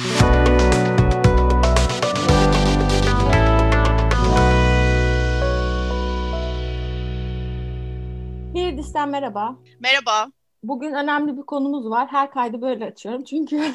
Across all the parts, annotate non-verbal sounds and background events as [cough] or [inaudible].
Bir Disten merhaba. Merhaba. Bugün önemli bir konumuz var. Her kaydı böyle açıyorum çünkü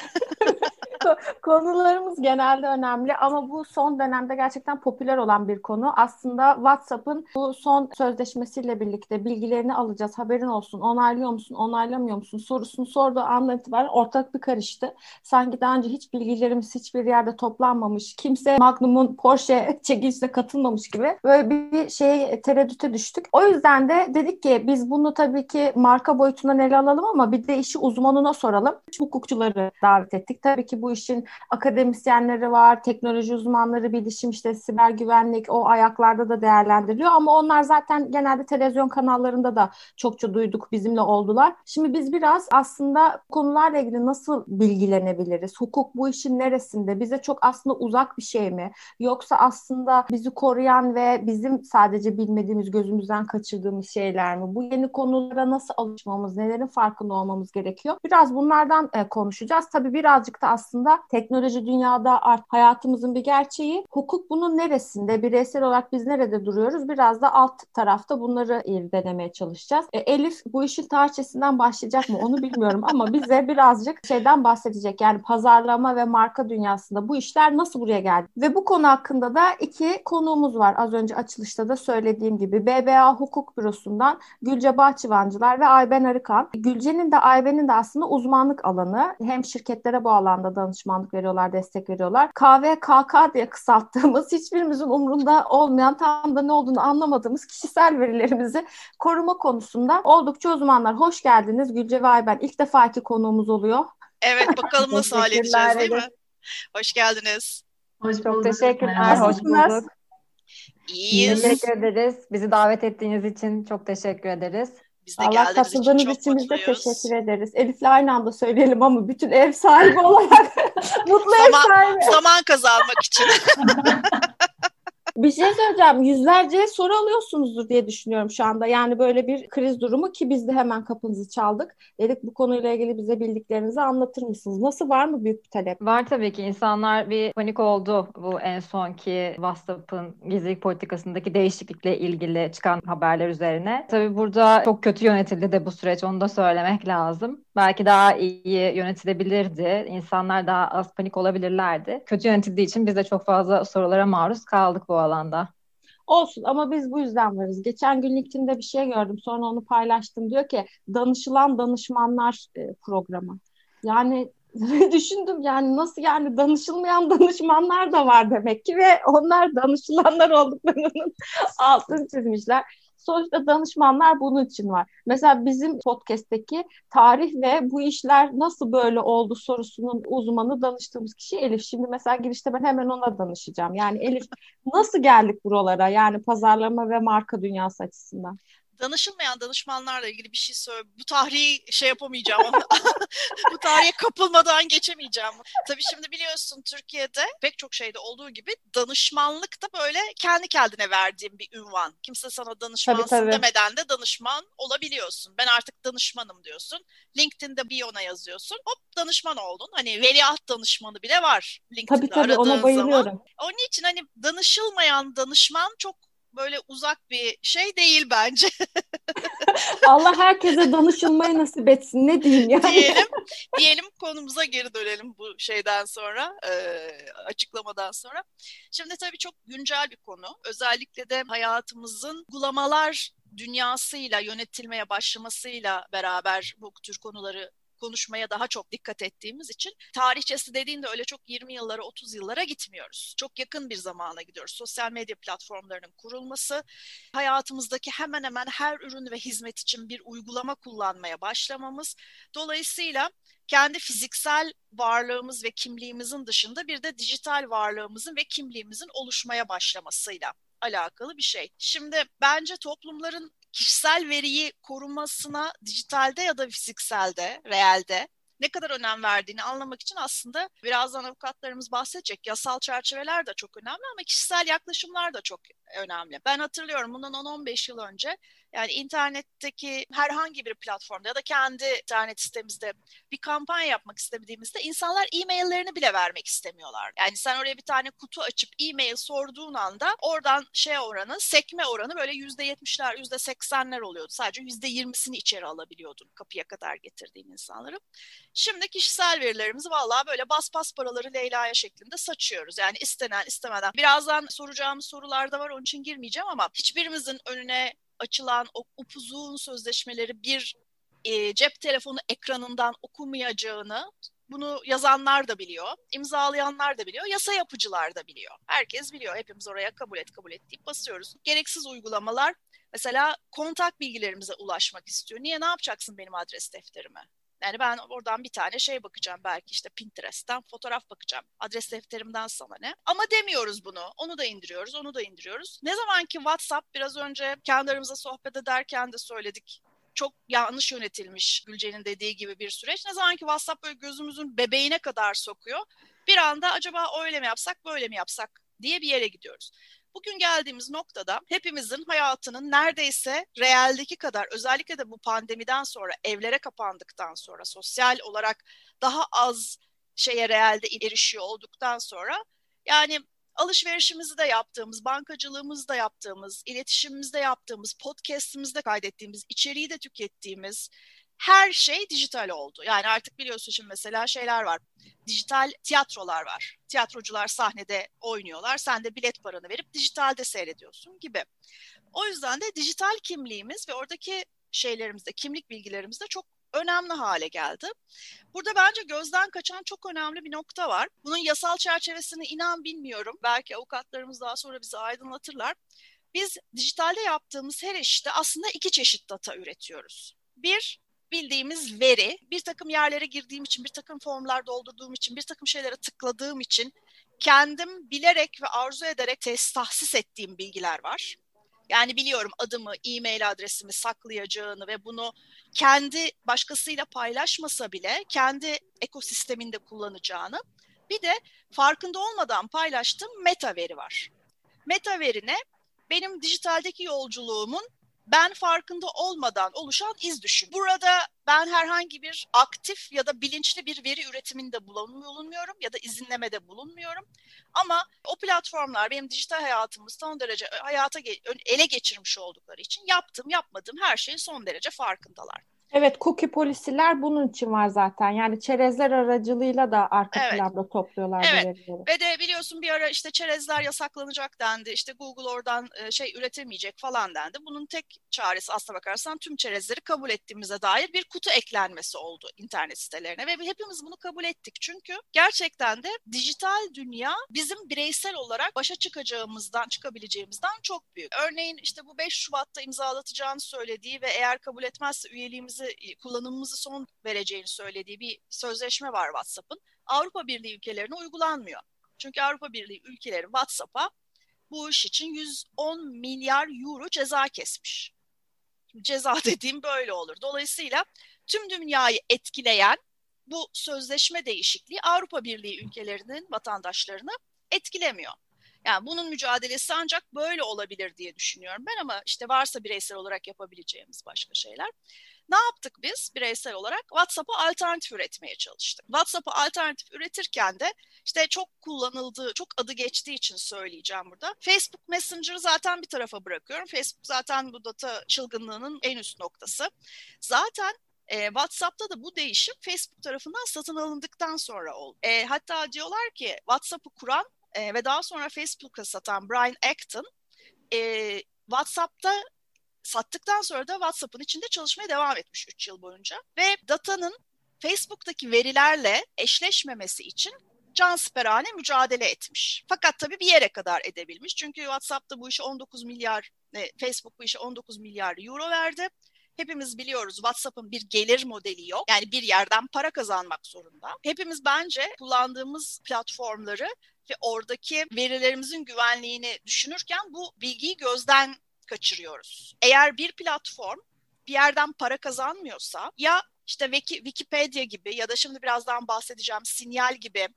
[laughs] Konularımız genelde önemli ama bu son dönemde gerçekten popüler olan bir konu. Aslında WhatsApp'ın bu son sözleşmesiyle birlikte bilgilerini alacağız. Haberin olsun. Onaylıyor musun, onaylamıyor musun sorusunu sorduğu andan itibaren ortak bir karıştı. Sanki daha önce hiç bilgilerimiz hiçbir yerde toplanmamış. Kimse Magnum'un Porsche [laughs] çekilişine katılmamış gibi böyle bir şey tereddüte düştük. O yüzden de dedik ki biz bunu tabii ki marka boyutundan ele alalım ama bir de işi uzmanına soralım. Hukukçuları davet ettik. Tabii ki bu işin akademisyenleri var, teknoloji uzmanları, bilişim işte siber güvenlik o ayaklarda da değerlendiriliyor ama onlar zaten genelde televizyon kanallarında da çokça duyduk bizimle oldular. Şimdi biz biraz aslında konularla ilgili nasıl bilgilenebiliriz? Hukuk bu işin neresinde? Bize çok aslında uzak bir şey mi? Yoksa aslında bizi koruyan ve bizim sadece bilmediğimiz, gözümüzden kaçırdığımız şeyler mi? Bu yeni konulara nasıl alışmamız, nelerin farkında olmamız gerekiyor? Biraz bunlardan e, konuşacağız. Tabii birazcık da aslında teknoloji dünyada art hayatımızın bir gerçeği. Hukuk bunun neresinde? Bireysel olarak biz nerede duruyoruz? Biraz da alt tarafta bunları irdelemeye çalışacağız. E, Elif bu işin tarihçesinden başlayacak mı onu bilmiyorum ama bize birazcık şeyden bahsedecek. Yani pazarlama ve marka dünyasında bu işler nasıl buraya geldi? Ve bu konu hakkında da iki konuğumuz var. Az önce açılışta da söylediğim gibi BBA Hukuk Bürosu'ndan Gülce Bahçıvancılar ve Ayben Arıkan. Gülce'nin de Ayben'in de aslında uzmanlık alanı. Hem şirketlere bu alanda danışmanlık veriyorlar, destek veriyorlar. KVKK diye kısalttığımız [laughs] hiçbirimizin umrunda olmayan tam da ne olduğunu anlamadığımız kişisel verilerimizi koruma konusunda oldukça uzmanlar. Hoş geldiniz Gülce ve Ayben. İlk defa iki konuğumuz oluyor. Evet bakalım [laughs] nasıl halledeceğiz değil mi? Hoş geldiniz. Hoş Çok teşekkürler. Hoş bulduk. İyiyiz. Teşekkür ederiz. Bizi davet ettiğiniz için çok teşekkür ederiz. Biz de Allah katıldığınız için, için biz de teşekkür ederiz. Elif'le aynı anda söyleyelim ama bütün ev sahibi [laughs] olarak [laughs] mutlu zaman, ev sahibi. Zaman kazanmak için. [laughs] Bir şey söyleyeceğim. Yüzlerce soru alıyorsunuzdur diye düşünüyorum şu anda. Yani böyle bir kriz durumu ki biz de hemen kapınızı çaldık. Dedik bu konuyla ilgili bize bildiklerinizi anlatır mısınız? Nasıl var mı büyük bir talep? Var tabii ki. insanlar bir panik oldu bu en sonki WhatsApp'ın gizlilik politikasındaki değişiklikle ilgili çıkan haberler üzerine. Tabii burada çok kötü yönetildi de bu süreç onu da söylemek lazım. Belki daha iyi yönetilebilirdi. İnsanlar daha az panik olabilirlerdi. Kötü yönetildiği için biz de çok fazla sorulara maruz kaldık bu alanda. Olsun ama biz bu yüzden varız. Geçen gün LinkedIn'de bir şey gördüm. Sonra onu paylaştım. Diyor ki danışılan danışmanlar e, programı. Yani [laughs] düşündüm yani nasıl yani danışılmayan [laughs] danışmanlar da var demek ki ve onlar danışılanlar olduklarının [laughs] altını çizmişler. Sonuçta danışmanlar bunun için var. Mesela bizim podcast'teki tarih ve bu işler nasıl böyle oldu sorusunun uzmanı danıştığımız kişi Elif. Şimdi mesela girişte ben hemen ona danışacağım. Yani Elif nasıl geldik buralara yani pazarlama ve marka dünyası açısından? Danışılmayan danışmanlarla ilgili bir şey söyle. Bu tarihi şey yapamayacağım. [laughs] bu tarihe kapılmadan geçemeyeceğim. Tabii şimdi biliyorsun Türkiye'de pek çok şeyde olduğu gibi danışmanlık da böyle kendi kendine verdiğim bir ünvan. Kimse sana danışmansın tabii, tabii. demeden de danışman olabiliyorsun. Ben artık danışmanım diyorsun. LinkedIn'de biyona yazıyorsun. Hop danışman oldun. Hani veliaht danışmanı bile var LinkedIn'de tabii, tabii, aradığın ona bayılıyorum. zaman. Onun için hani danışılmayan danışman çok böyle uzak bir şey değil bence. [laughs] Allah herkese danışılmayı nasip etsin. Ne diyeyim yani? Diyelim, diyelim konumuza geri dönelim bu şeyden sonra, e, açıklamadan sonra. Şimdi tabii çok güncel bir konu. Özellikle de hayatımızın uygulamalar dünyasıyla yönetilmeye başlamasıyla beraber bu tür konuları konuşmaya daha çok dikkat ettiğimiz için tarihçesi dediğinde öyle çok 20 yıllara 30 yıllara gitmiyoruz. Çok yakın bir zamana gidiyoruz. Sosyal medya platformlarının kurulması, hayatımızdaki hemen hemen her ürün ve hizmet için bir uygulama kullanmaya başlamamız. Dolayısıyla kendi fiziksel varlığımız ve kimliğimizin dışında bir de dijital varlığımızın ve kimliğimizin oluşmaya başlamasıyla alakalı bir şey. Şimdi bence toplumların kişisel veriyi korumasına dijitalde ya da fizikselde, realde ne kadar önem verdiğini anlamak için aslında birazdan avukatlarımız bahsedecek. Yasal çerçeveler de çok önemli ama kişisel yaklaşımlar da çok önemli. Ben hatırlıyorum bundan 10-15 yıl önce Yani internetteki herhangi bir platformda ya da kendi internet sitemizde bir kampanya yapmak istemediğimizde insanlar e-maillerini bile vermek istemiyorlar. Yani sen oraya bir tane kutu açıp e-mail sorduğun anda oradan şey oranı, sekme oranı böyle yüzde yetmişler, yüzde seksenler oluyordu. Sadece yüzde yirmisini içeri alabiliyordun kapıya kadar getirdiğin insanları. Şimdi kişisel verilerimizi vallahi böyle bas bas paraları Leyla'ya şeklinde saçıyoruz. Yani istenen istemeden. Birazdan soracağımız sorular da var onun için girmeyeceğim ama hiçbirimizin önüne açılan o upuzun sözleşmeleri bir e, cep telefonu ekranından okumayacağını bunu yazanlar da biliyor, imzalayanlar da biliyor, yasa yapıcılar da biliyor. Herkes biliyor. Hepimiz oraya kabul et, kabul et deyip basıyoruz. Gereksiz uygulamalar mesela kontak bilgilerimize ulaşmak istiyor. Niye ne yapacaksın benim adres defterime? Yani ben oradan bir tane şey bakacağım belki işte Pinterest'ten fotoğraf bakacağım. Adres defterimden sana ne? Ama demiyoruz bunu. Onu da indiriyoruz, onu da indiriyoruz. Ne zaman ki WhatsApp biraz önce kendi aramızda sohbet ederken de söyledik çok yanlış yönetilmiş Gülce'nin dediği gibi bir süreç. Ne zaman ki WhatsApp böyle gözümüzün bebeğine kadar sokuyor. Bir anda acaba öyle mi yapsak, böyle mi yapsak diye bir yere gidiyoruz. Bugün geldiğimiz noktada hepimizin hayatının neredeyse realdeki kadar özellikle de bu pandemiden sonra evlere kapandıktan sonra sosyal olarak daha az şeye realde erişiyor olduktan sonra yani alışverişimizi de yaptığımız, bankacılığımızı da yaptığımız, iletişimimizde yaptığımız, podcast'imizde kaydettiğimiz, içeriği de tükettiğimiz her şey dijital oldu. Yani artık biliyorsun şimdi mesela şeyler var. Dijital tiyatrolar var. Tiyatrocular sahnede oynuyorlar. Sen de bilet paranı verip dijitalde seyrediyorsun gibi. O yüzden de dijital kimliğimiz ve oradaki şeylerimizde, kimlik bilgilerimizde çok önemli hale geldi. Burada bence gözden kaçan çok önemli bir nokta var. Bunun yasal çerçevesini inan bilmiyorum. Belki avukatlarımız daha sonra bizi aydınlatırlar. Biz dijitalde yaptığımız her işte aslında iki çeşit data üretiyoruz. Bir, bildiğimiz veri, bir takım yerlere girdiğim için, bir takım formlar doldurduğum için, bir takım şeylere tıkladığım için kendim bilerek ve arzu ederek tahsis ettiğim bilgiler var. Yani biliyorum adımı, e-mail adresimi saklayacağını ve bunu kendi başkasıyla paylaşmasa bile kendi ekosisteminde kullanacağını. Bir de farkında olmadan paylaştığım meta veri var. Meta verine benim dijitaldeki yolculuğumun ben farkında olmadan oluşan iz düşüm. Burada ben herhangi bir aktif ya da bilinçli bir veri üretiminde bulunmuyorum ya da izinlemede bulunmuyorum. Ama o platformlar benim dijital hayatımı son derece hayata ele geçirmiş oldukları için yaptım yapmadım her şeyin son derece farkındalar. Evet, cookie polisiler bunun için var zaten. Yani çerezler aracılığıyla da arka evet. planda topluyorlar evet. verileri. Ve de biliyorsun bir ara işte çerezler yasaklanacak dendi. İşte Google oradan e, şey üretemeyecek falan dendi. Bunun tek çaresi aslına bakarsan tüm çerezleri kabul ettiğimize dair bir kutu eklenmesi oldu internet sitelerine ve hepimiz bunu kabul ettik. Çünkü gerçekten de dijital dünya bizim bireysel olarak başa çıkacağımızdan, çıkabileceğimizden çok büyük. Örneğin işte bu 5 Şubat'ta imzalatacağını söylediği ve eğer kabul etmezse üyeliğimizi vermemizi, kullanımımızı son vereceğini söylediği bir sözleşme var WhatsApp'ın. Avrupa Birliği ülkelerine uygulanmıyor. Çünkü Avrupa Birliği ülkeleri WhatsApp'a bu iş için 110 milyar euro ceza kesmiş. ceza [laughs] dediğim böyle olur. Dolayısıyla tüm dünyayı etkileyen bu sözleşme değişikliği Avrupa Birliği ülkelerinin vatandaşlarını etkilemiyor. Yani bunun mücadelesi ancak böyle olabilir diye düşünüyorum ben ama işte varsa bireysel olarak yapabileceğimiz başka şeyler. Ne yaptık biz bireysel olarak? WhatsApp'a alternatif üretmeye çalıştık. WhatsApp'a alternatif üretirken de işte çok kullanıldığı, çok adı geçtiği için söyleyeceğim burada. Facebook Messenger'ı zaten bir tarafa bırakıyorum. Facebook zaten bu data çılgınlığının en üst noktası. Zaten e, WhatsApp'ta da bu değişim Facebook tarafından satın alındıktan sonra oldu. E, hatta diyorlar ki WhatsApp'ı kuran e, ve daha sonra Facebook'a satan Brian Acton e, WhatsApp'ta sattıktan sonra da WhatsApp'ın içinde çalışmaya devam etmiş 3 yıl boyunca. Ve datanın Facebook'taki verilerle eşleşmemesi için can siperhane mücadele etmiş. Fakat tabii bir yere kadar edebilmiş. Çünkü WhatsApp'ta bu işe 19 milyar, e, Facebook bu işe 19 milyar euro verdi. Hepimiz biliyoruz WhatsApp'ın bir gelir modeli yok. Yani bir yerden para kazanmak zorunda. Hepimiz bence kullandığımız platformları ve oradaki verilerimizin güvenliğini düşünürken bu bilgiyi gözden kaçırıyoruz. Eğer bir platform bir yerden para kazanmıyorsa ya işte Wikipedia gibi ya da şimdi birazdan bahsedeceğim Sinyal gibi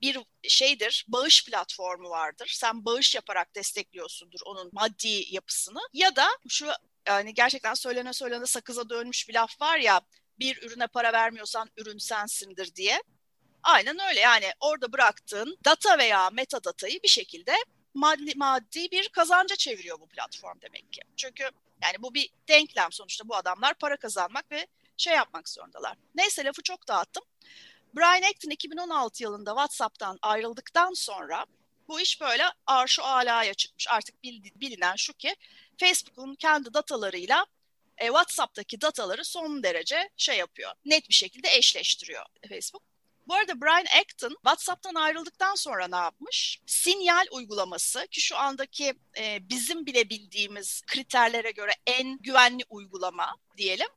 bir şeydir, bağış platformu vardır. Sen bağış yaparak destekliyorsundur onun maddi yapısını. Ya da şu yani gerçekten söylene söylene sakıza dönmüş bir laf var ya bir ürüne para vermiyorsan ürün sensindir diye. Aynen öyle yani orada bıraktığın data veya metadatayı bir şekilde maddi, maddi bir kazanca çeviriyor bu platform demek ki. Çünkü yani bu bir denklem sonuçta bu adamlar para kazanmak ve şey yapmak zorundalar. Neyse lafı çok dağıttım. Brian Acton 2016 yılında WhatsApp'tan ayrıldıktan sonra bu iş böyle arşu alaya çıkmış. Artık bilinen şu ki Facebook'un kendi datalarıyla e, WhatsApp'taki dataları son derece şey yapıyor. Net bir şekilde eşleştiriyor Facebook. Bu arada Brian Acton WhatsApp'tan ayrıldıktan sonra ne yapmış? Sinyal uygulaması ki şu andaki e, bizim bile bildiğimiz kriterlere göre en güvenli uygulama diyelim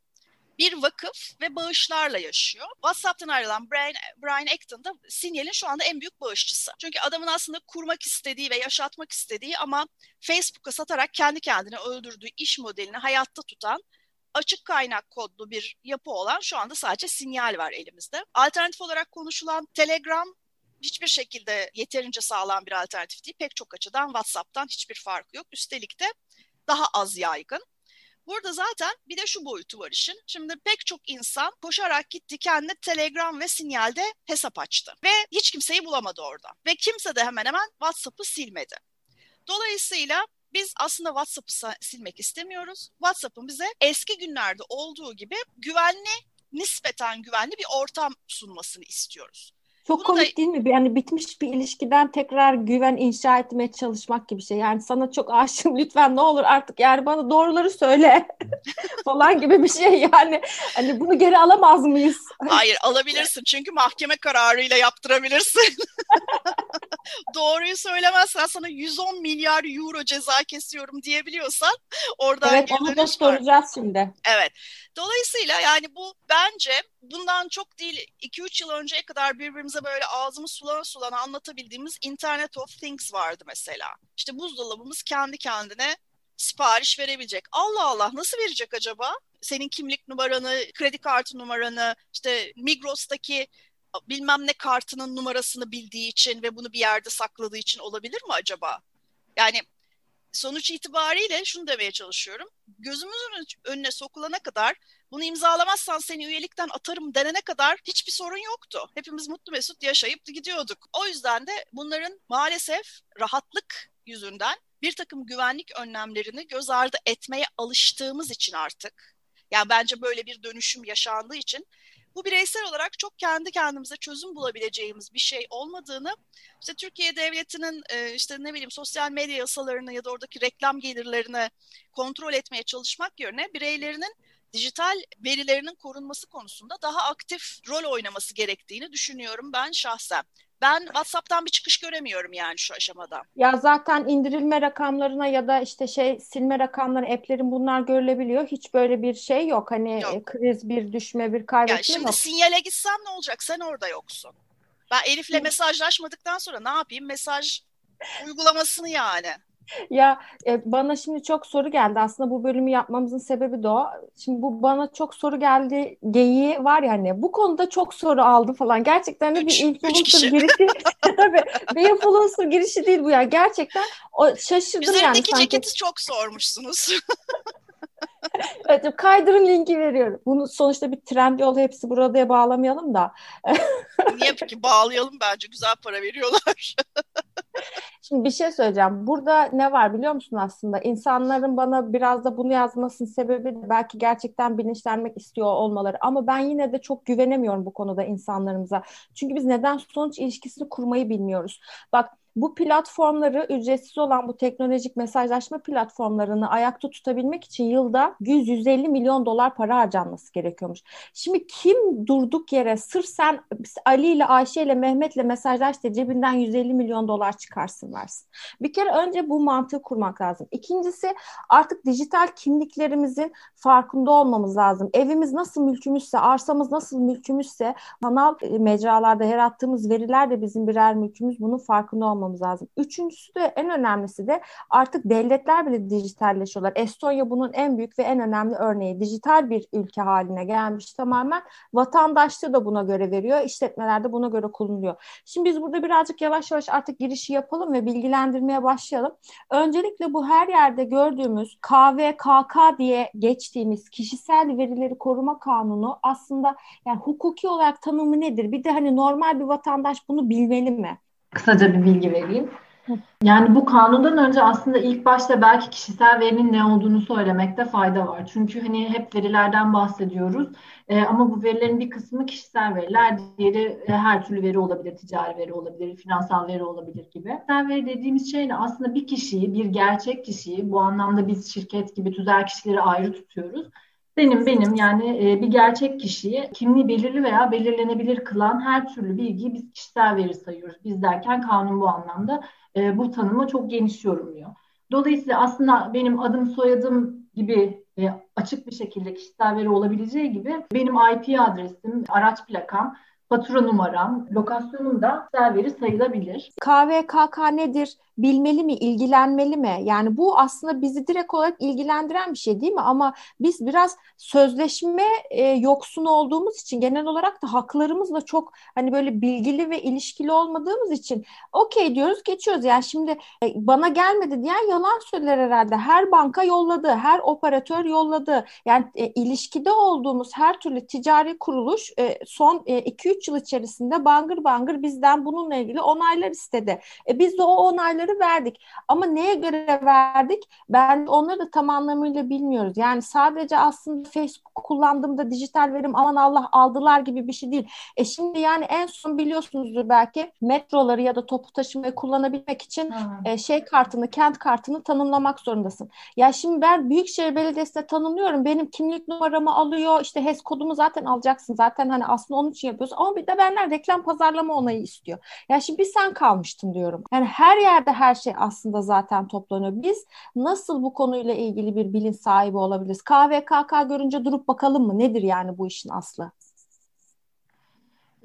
bir vakıf ve bağışlarla yaşıyor. WhatsApp'tan ayrılan Brian, Brian Acton da Sinyal'in şu anda en büyük bağışçısı. Çünkü adamın aslında kurmak istediği ve yaşatmak istediği ama Facebook'a satarak kendi kendine öldürdüğü iş modelini hayatta tutan açık kaynak kodlu bir yapı olan şu anda sadece sinyal var elimizde. Alternatif olarak konuşulan Telegram hiçbir şekilde yeterince sağlam bir alternatif değil. Pek çok açıdan WhatsApp'tan hiçbir farkı yok. Üstelik de daha az yaygın. Burada zaten bir de şu boyutu var işin. Şimdi pek çok insan koşarak gitti kendine Telegram ve Sinyal'de hesap açtı. Ve hiç kimseyi bulamadı orada. Ve kimse de hemen hemen WhatsApp'ı silmedi. Dolayısıyla biz aslında WhatsApp'ı silmek istemiyoruz. WhatsApp'ın bize eski günlerde olduğu gibi güvenli, nispeten güvenli bir ortam sunmasını istiyoruz. Çok Bunu komik da... değil mi? Yani bitmiş bir ilişkiden tekrar güven inşa etmeye çalışmak gibi şey. Yani sana çok aşığım [laughs] lütfen ne olur artık yani bana doğruları söyle [laughs] falan gibi bir şey yani. Hani bunu geri alamaz mıyız? Hayır alabilirsin çünkü mahkeme kararıyla yaptırabilirsin. [laughs] Doğruyu söylemezsen sana 110 milyar euro ceza kesiyorum diyebiliyorsan oradan Evet onu da soracağız şimdi. Evet. Dolayısıyla yani bu bence bundan çok değil 2-3 yıl önceye kadar birbirimize böyle ağzımız sulana sulana anlatabildiğimiz Internet of Things vardı mesela. İşte buzdolabımız kendi kendine sipariş verebilecek. Allah Allah nasıl verecek acaba? Senin kimlik numaranı, kredi kartı numaranı, işte Migros'taki bilmem ne kartının numarasını bildiği için ve bunu bir yerde sakladığı için olabilir mi acaba? Yani sonuç itibariyle şunu demeye çalışıyorum. Gözümüzün önüne sokulana kadar bunu imzalamazsan seni üyelikten atarım denene kadar hiçbir sorun yoktu. Hepimiz mutlu mesut yaşayıp gidiyorduk. O yüzden de bunların maalesef rahatlık yüzünden bir takım güvenlik önlemlerini göz ardı etmeye alıştığımız için artık yani bence böyle bir dönüşüm yaşandığı için bu bireysel olarak çok kendi kendimize çözüm bulabileceğimiz bir şey olmadığını işte Türkiye devletinin e, işte ne bileyim sosyal medya yasalarını ya da oradaki reklam gelirlerini kontrol etmeye çalışmak yerine bireylerinin dijital verilerinin korunması konusunda daha aktif rol oynaması gerektiğini düşünüyorum ben şahsen. Ben WhatsApp'tan bir çıkış göremiyorum yani şu aşamada. Ya zaten indirilme rakamlarına ya da işte şey silme rakamları app'lerin bunlar görülebiliyor. Hiç böyle bir şey yok. Hani yok. kriz bir düşme bir kaybetme yani şimdi yok. sinyale gitsem ne olacak? Sen orada yoksun. Ben Elif'le mesajlaşmadıktan sonra ne yapayım? Mesaj uygulamasını yani. Ya e, bana şimdi çok soru geldi. Aslında bu bölümü yapmamızın sebebi de o. Şimdi bu bana çok soru geldi geyiği var ya hani bu konuda çok soru aldı falan. Gerçekten de bir influencer girişi. [laughs] tabii bir influencer girişi değil bu ya. Gerçekten o şaşırdım Üzerindeki yani. Üzerindeki ceketi çok sormuşsunuz. [laughs] evet, kaydırın linki veriyorum. Bunu sonuçta bir trend yol hepsi burada bağlamayalım da. Niye peki bağlayalım bence güzel para veriyorlar. [laughs] Şimdi bir şey söyleyeceğim. Burada ne var biliyor musun aslında? İnsanların bana biraz da bunu yazmasının sebebi de belki gerçekten bilinçlenmek istiyor olmaları. Ama ben yine de çok güvenemiyorum bu konuda insanlarımıza. Çünkü biz neden sonuç ilişkisini kurmayı bilmiyoruz. Bak bu platformları ücretsiz olan bu teknolojik mesajlaşma platformlarını ayakta tutabilmek için yılda 100-150 milyon dolar para harcanması gerekiyormuş. Şimdi kim durduk yere sırf sen Ali ile Ayşe ile Mehmet ile mesajlaş cebinden 150 milyon dolar çıkarsın versin. Bir kere önce bu mantığı kurmak lazım. İkincisi artık dijital kimliklerimizin farkında olmamız lazım. Evimiz nasıl mülkümüzse, arsamız nasıl mülkümüzse, kanal e, mecralarda yarattığımız veriler de bizim birer mülkümüz bunun farkında olmamız almamız lazım. Üçüncüsü de en önemlisi de artık devletler bile dijitalleşiyorlar. Estonya bunun en büyük ve en önemli örneği. Dijital bir ülke haline gelmiş tamamen. Vatandaşlığı da buna göre veriyor. İşletmeler de buna göre kullanılıyor. Şimdi biz burada birazcık yavaş yavaş artık girişi yapalım ve bilgilendirmeye başlayalım. Öncelikle bu her yerde gördüğümüz KVKK diye geçtiğimiz kişisel verileri koruma kanunu aslında yani hukuki olarak tanımı nedir? Bir de hani normal bir vatandaş bunu bilmeli mi? Kısaca bir bilgi vereyim. Yani bu kanundan önce aslında ilk başta belki kişisel verinin ne olduğunu söylemekte fayda var. Çünkü hani hep verilerden bahsediyoruz. E, ama bu verilerin bir kısmı kişisel veriler, diğeri e, her türlü veri olabilir, ticari veri olabilir, finansal veri olabilir gibi. Kişisel veri dediğimiz şey ne? Aslında bir kişiyi, bir gerçek kişiyi, bu anlamda biz şirket gibi tüzel kişileri ayrı tutuyoruz. Benim benim yani e, bir gerçek kişiyi kimliği belirli veya belirlenebilir kılan her türlü bilgiyi biz kişisel veri sayıyoruz. Biz derken kanun bu anlamda e, bu tanımı çok geniş yorumluyor. Dolayısıyla aslında benim adım soyadım gibi e, açık bir şekilde kişisel veri olabileceği gibi benim IP adresim, araç plakam, fatura numaram, lokasyonum da kişisel veri sayılabilir. KVKK nedir? Bilmeli mi, ilgilenmeli mi? Yani bu aslında bizi direkt olarak ilgilendiren bir şey değil mi? Ama biz biraz sözleşme e, yoksun olduğumuz için genel olarak da haklarımızla çok hani böyle bilgili ve ilişkili olmadığımız için okey diyoruz geçiyoruz. Yani şimdi e, bana gelmedi diyen yalan söyler herhalde. Her banka yolladı, her operatör yolladı. Yani e, ilişkide olduğumuz her türlü ticari kuruluş e, son 2-3 e, yıl içerisinde bangır bangır bizden bununla ilgili onaylar istedi. E, biz de o onayları kararları verdik. Ama neye göre verdik? Ben onları da tam anlamıyla bilmiyoruz. Yani sadece aslında Facebook kullandığımda dijital verim aman Allah aldılar gibi bir şey değil. E şimdi yani en son biliyorsunuzdur belki metroları ya da topu taşımayı kullanabilmek için e, şey kartını, kent kartını tanımlamak zorundasın. Ya şimdi ben Büyükşehir Belediyesi'ne tanımlıyorum. Benim kimlik numaramı alıyor. İşte HES kodumu zaten alacaksın. Zaten hani aslında onun için yapıyoruz. Ama bir de benden reklam pazarlama onayı istiyor. Ya şimdi bir sen kalmıştın diyorum. Yani her yerde her şey aslında zaten toplanıyor. Biz nasıl bu konuyla ilgili bir bilinç sahibi olabiliriz? KVKK görünce durup bakalım mı? Nedir yani bu işin aslı?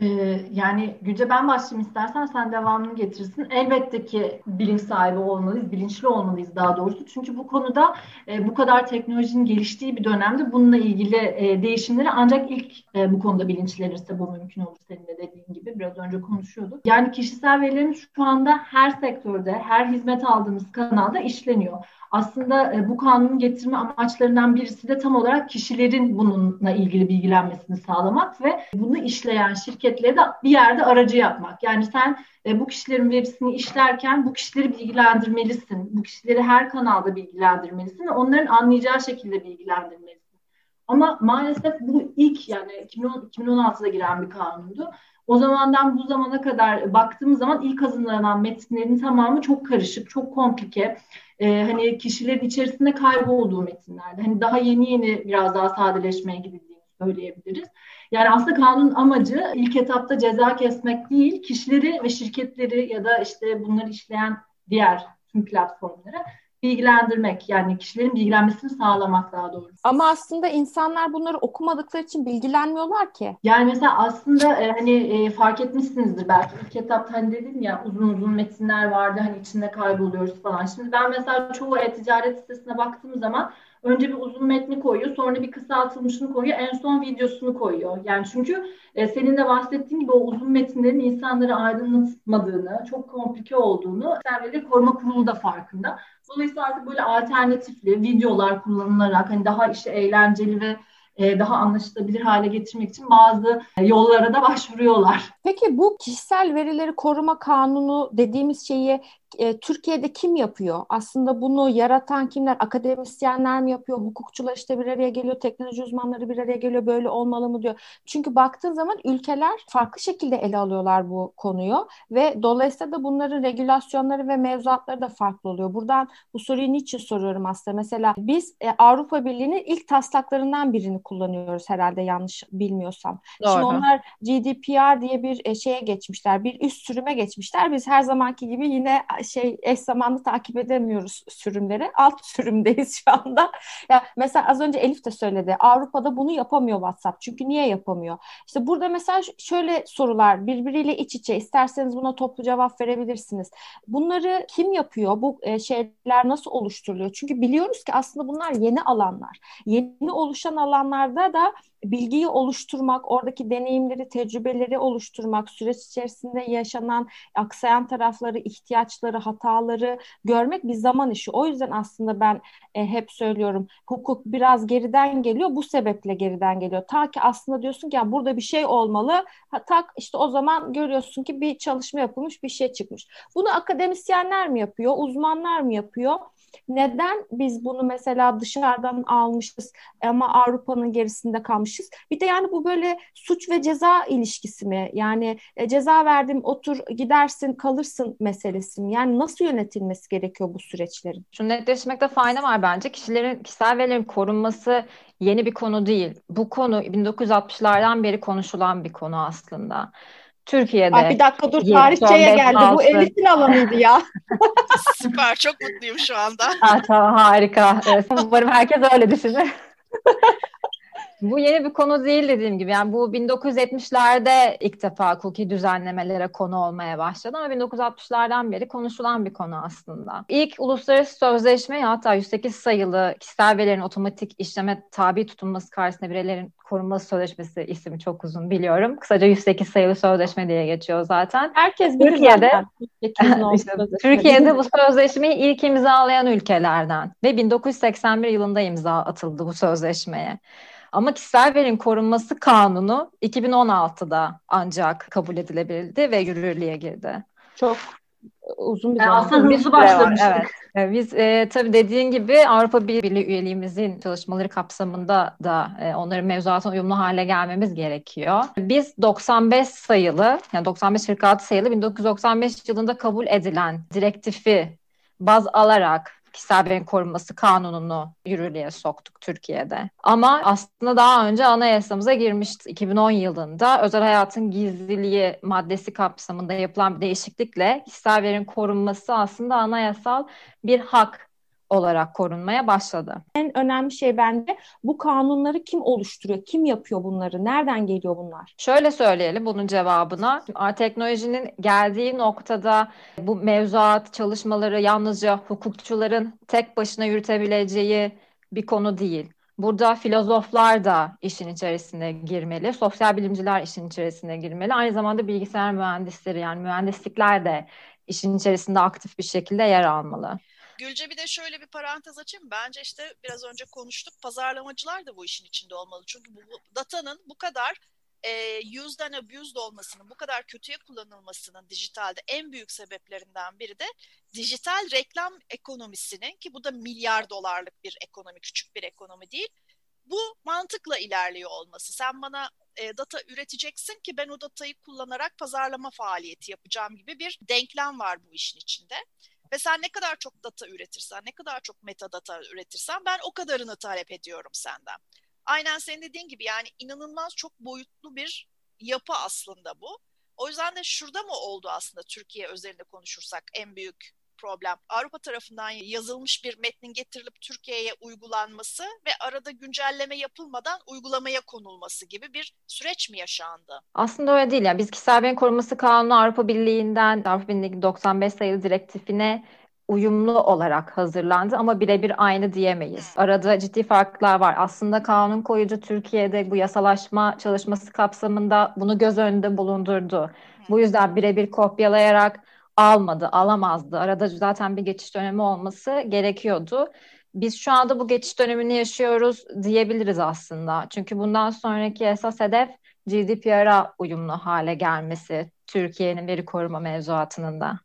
Ee, yani Gülce ben başlayayım istersen sen devamını getirsin. Elbette ki bilinç sahibi olmalıyız, bilinçli olmalıyız daha doğrusu. Çünkü bu konuda e, bu kadar teknolojinin geliştiği bir dönemde bununla ilgili e, değişimleri ancak ilk e, bu konuda bilinçlenirse bu mümkün olur senin de dediğin gibi biraz önce konuşuyorduk. Yani kişisel verilerin şu anda her sektörde, her hizmet aldığımız kanalda işleniyor aslında e, bu kanunun getirme amaçlarından birisi de tam olarak kişilerin bununla ilgili bilgilenmesini sağlamak ve bunu işleyen şirketleri de bir yerde aracı yapmak. Yani sen e, bu kişilerin verisini işlerken bu kişileri bilgilendirmelisin. Bu kişileri her kanalda bilgilendirmelisin onların anlayacağı şekilde bilgilendirmelisin. Ama maalesef bu ilk yani 2016'da giren bir kanundu. O zamandan bu zamana kadar baktığımız zaman ilk hazırlanan metinlerin tamamı çok karışık, çok komplike e, hani kişilerin içerisinde kaybolduğu metinlerde. Hani daha yeni yeni biraz daha sadeleşmeye gidildiğini söyleyebiliriz. Yani aslında kanun amacı ilk etapta ceza kesmek değil, kişileri ve şirketleri ya da işte bunları işleyen diğer tüm platformları bilgilendirmek yani kişilerin bilgilenmesini sağlamak daha doğrusu. Ama aslında insanlar bunları okumadıkları için bilgilenmiyorlar ki. Yani mesela aslında e, hani e, fark etmişsinizdir belki ilk etapta hani dedim ya uzun uzun metinler vardı hani içinde kayboluyoruz falan. Şimdi ben mesela çoğu e-ticaret sitesine baktığım zaman önce bir uzun metni koyuyor, sonra bir kısaltılmışını koyuyor, en son videosunu koyuyor. Yani çünkü e, senin de bahsettiğin gibi o uzun metinlerin insanları aydınlatmadığını, çok komplike olduğunu Serveri Koruma Kurulu da farkında. Dolayısıyla artık böyle alternatifli videolar kullanılarak hani daha işte eğlenceli ve e, daha anlaşılabilir hale getirmek için bazı yollara da başvuruyorlar. Peki bu kişisel verileri koruma kanunu dediğimiz şeyi e, Türkiye'de kim yapıyor? Aslında bunu yaratan kimler? Akademisyenler mi yapıyor? Hukukçular işte bir araya geliyor, teknoloji uzmanları bir araya geliyor, böyle olmalı mı diyor. Çünkü baktığın zaman ülkeler farklı şekilde ele alıyorlar bu konuyu ve dolayısıyla da bunların regülasyonları ve mevzuatları da farklı oluyor. Buradan bu soruyu niçin soruyorum aslında? Mesela biz e, Avrupa Birliği'nin ilk taslaklarından birini kullanıyoruz herhalde yanlış bilmiyorsam. Doğru. Şimdi onlar GDPR diye bir e, şeye geçmişler, bir üst sürüme geçmişler. Biz her zamanki gibi yine şey eş zamanlı takip edemiyoruz sürümleri. Alt [laughs] sürümdeyiz şu anda. Ya mesela az önce Elif de söyledi. Avrupa'da bunu yapamıyor WhatsApp. Çünkü niye yapamıyor? İşte burada mesela şöyle sorular birbiriyle iç içe. İsterseniz buna toplu cevap verebilirsiniz. Bunları kim yapıyor? Bu e, şeyler nasıl oluşturuluyor? Çünkü biliyoruz ki aslında bunlar yeni alanlar. Yeni oluşan alanlarda da bilgiyi oluşturmak, oradaki deneyimleri, tecrübeleri oluşturmak, süreç içerisinde yaşanan aksayan tarafları, ihtiyaçları, hataları görmek bir zaman işi. O yüzden aslında ben e, hep söylüyorum hukuk biraz geriden geliyor. Bu sebeple geriden geliyor. Ta ki aslında diyorsun ki ya burada bir şey olmalı. Ha, tak işte o zaman görüyorsun ki bir çalışma yapılmış, bir şey çıkmış. Bunu akademisyenler mi yapıyor, uzmanlar mı yapıyor? Neden biz bunu mesela dışarıdan almışız ama Avrupa'nın gerisinde kalmışız? Bir de yani bu böyle suç ve ceza ilişkisi mi? Yani e, ceza verdim otur gidersin kalırsın meselesi mi? Yani nasıl yönetilmesi gerekiyor bu süreçlerin? Şunu netleşmekte fayda var bence. Kişilerin kişisel verilerin korunması yeni bir konu değil. Bu konu 1960'lardan beri konuşulan bir konu aslında. Türkiye'de. Ay bir dakika dur tarihçeye geldi. Bu Elif'in alanıydı ya. [laughs] Süper çok mutluyum şu anda. Ha, tamam harika. Evet, umarım herkes öyle düşünür. Bu yeni bir konu değil dediğim gibi. Yani bu 1970'lerde ilk defa hukuki düzenlemelere konu olmaya başladı ama 1960'lardan beri konuşulan bir konu aslında. İlk uluslararası sözleşme hatta 108 sayılı kişisel verilerin otomatik işleme tabi tutulması karşısında bireylerin korunması sözleşmesi ismi çok uzun biliyorum. Kısaca 108 sayılı sözleşme diye geçiyor zaten. Herkes bilir Türkiye'de, [laughs] işte, Türkiye'de bu sözleşmeyi ilk imzalayan ülkelerden ve 1981 yılında imza atıldı bu sözleşmeye. Ama kişisel verin korunması kanunu 2016'da ancak kabul edilebildi ve yürürlüğe girdi. Çok uzun bir yani zaman. Aslında hızlı başlamıştık. Evet. evet. Biz e, tabii dediğin gibi Avrupa Birliği üyeliğimizin çalışmaları kapsamında da e, onların mevzuatına uyumlu hale gelmemiz gerekiyor. Biz 95 sayılı, yani 95-46 sayılı 1995 yılında kabul edilen direktifi baz alarak kişisel verilerin korunması kanununu yürürlüğe soktuk Türkiye'de. Ama aslında daha önce anayasamıza girmişti. 2010 yılında özel hayatın gizliliği maddesi kapsamında yapılan bir değişiklikle kişisel verinin korunması aslında anayasal bir hak olarak korunmaya başladı. En önemli şey bence bu kanunları kim oluşturuyor? Kim yapıyor bunları? Nereden geliyor bunlar? Şöyle söyleyelim bunun cevabına. Teknolojinin geldiği noktada bu mevzuat çalışmaları yalnızca hukukçuların tek başına yürütebileceği bir konu değil. Burada filozoflar da işin içerisine girmeli, sosyal bilimciler işin içerisine girmeli. Aynı zamanda bilgisayar mühendisleri yani mühendislikler de işin içerisinde aktif bir şekilde yer almalı. Gülce bir de şöyle bir parantez açayım. Bence işte biraz önce konuştuk. Pazarlamacılar da bu işin içinde olmalı. Çünkü bu, bu datanın bu kadar e, and abused olmasının, bu kadar kötüye kullanılmasının dijitalde en büyük sebeplerinden biri de dijital reklam ekonomisinin ki bu da milyar dolarlık bir ekonomi, küçük bir ekonomi değil. Bu mantıkla ilerliyor olması. Sen bana e, data üreteceksin ki ben o datayı kullanarak pazarlama faaliyeti yapacağım gibi bir denklem var bu işin içinde. Ve sen ne kadar çok data üretirsen, ne kadar çok metadata üretirsen ben o kadarını talep ediyorum senden. Aynen senin dediğin gibi yani inanılmaz çok boyutlu bir yapı aslında bu. O yüzden de şurada mı oldu aslında Türkiye özelinde konuşursak en büyük problem. Avrupa tarafından yazılmış bir metnin getirilip Türkiye'ye uygulanması ve arada güncelleme yapılmadan uygulamaya konulması gibi bir süreç mi yaşandı? Aslında öyle değil. Yani biz kişisel beyin koruması kanunu Avrupa Birliği'nden Avrupa Birliği 95 sayılı direktifine uyumlu olarak hazırlandı ama birebir aynı diyemeyiz. Arada ciddi farklar var. Aslında kanun koyucu Türkiye'de bu yasalaşma çalışması kapsamında bunu göz önünde bulundurdu. Bu yüzden birebir kopyalayarak almadı, alamazdı. Arada zaten bir geçiş dönemi olması gerekiyordu. Biz şu anda bu geçiş dönemini yaşıyoruz diyebiliriz aslında. Çünkü bundan sonraki esas hedef GDPR'a uyumlu hale gelmesi Türkiye'nin veri koruma mevzuatının da.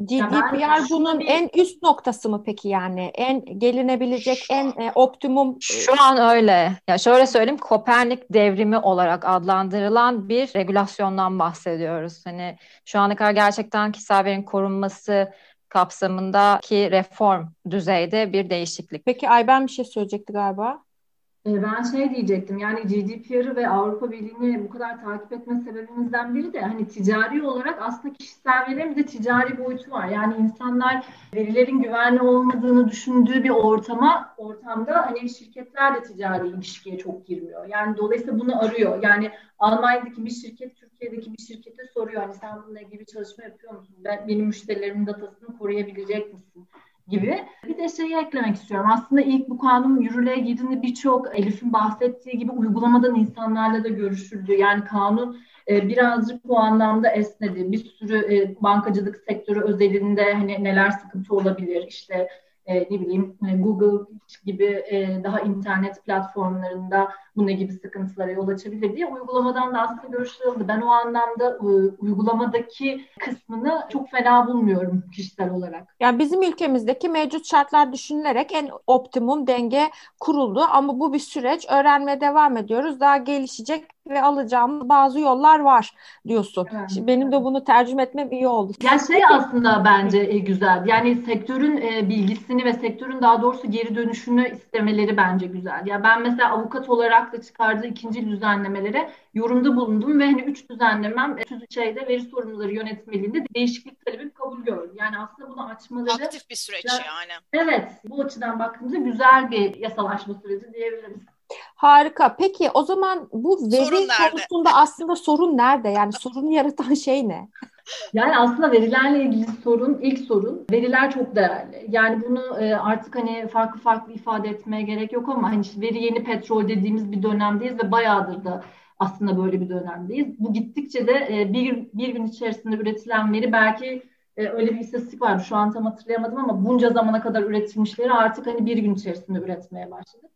GDPR bunun en üst noktası mı peki yani? En gelinebilecek şu, en e, optimum e, Şu an öyle. Ya şöyle söyleyeyim Kopernik devrimi olarak adlandırılan bir regülasyondan bahsediyoruz. Hani şu ana kadar gerçekten kişisel verinin korunması kapsamındaki reform düzeyde bir değişiklik. Peki Ayben bir şey söyleyecekti galiba. E, ben şey diyecektim yani GDPR'ı ve Avrupa Birliği'ni bu kadar takip etme sebebimizden biri de hani ticari olarak aslında kişisel verilerin de ticari boyutu var. Yani insanlar verilerin güvenli olmadığını düşündüğü bir ortama ortamda hani şirketler de ticari ilişkiye çok girmiyor. Yani dolayısıyla bunu arıyor. Yani Almanya'daki bir şirket Türkiye'deki bir şirkete soruyor hani sen bununla ilgili bir çalışma yapıyor musun? Ben, benim müşterilerimin datasını koruyabilecek misin? Gibi. Bir de şeyi eklemek istiyorum. Aslında ilk bu kanun yürürlüğe girdiğinde birçok Elif'in bahsettiği gibi uygulamadan insanlarla da görüşüldü. Yani kanun e, birazcık bu anlamda esnedi. Bir sürü e, bankacılık sektörü özelinde hani neler sıkıntı olabilir işte e, ne bileyim Google gibi daha internet platformlarında bu ne gibi sıkıntılara yol açabilir diye uygulamadan da aslında görüşülüyordu. Ben o anlamda e, uygulamadaki kısmını çok fena bulmuyorum kişisel olarak. Yani bizim ülkemizdeki mevcut şartlar düşünülerek en optimum denge kuruldu ama bu bir süreç. Öğrenmeye devam ediyoruz. Daha gelişecek ve alacağım bazı yollar var diyorsun. Evet. Şimdi benim de bunu tercüme etmem iyi oldu. Yani şey aslında bence e, güzel. Yani sektörün e, bilgisini ve sektörün daha doğrusu geri dönüşünü istemeleri bence güzel. Ya ben mesela avukat olarak da çıkardığı ikinci düzenlemelere yorumda bulundum ve hani üç düzenlemem üç şeyde veri sorumluları yönetmeliğinde değişiklik talebi kabul gördü. Yani aslında bunu açmaları aktif bir süreç yani. Evet. Bu açıdan baktığımızda güzel bir yasalaşma süreci diyebiliriz. Harika. Peki o zaman bu veri konusunda aslında sorun nerede? Yani sorunu yaratan şey ne? [laughs] Yani aslında verilerle ilgili sorun, ilk sorun veriler çok değerli. Yani bunu e, artık hani farklı farklı ifade etmeye gerek yok ama hani işte veri yeni petrol dediğimiz bir dönemdeyiz ve bayağıdır da aslında böyle bir dönemdeyiz. Bu gittikçe de e, bir, bir gün içerisinde üretilen veri belki e, öyle bir istatistik vardı şu an tam hatırlayamadım ama bunca zamana kadar üretilmişleri artık hani bir gün içerisinde üretmeye başladı.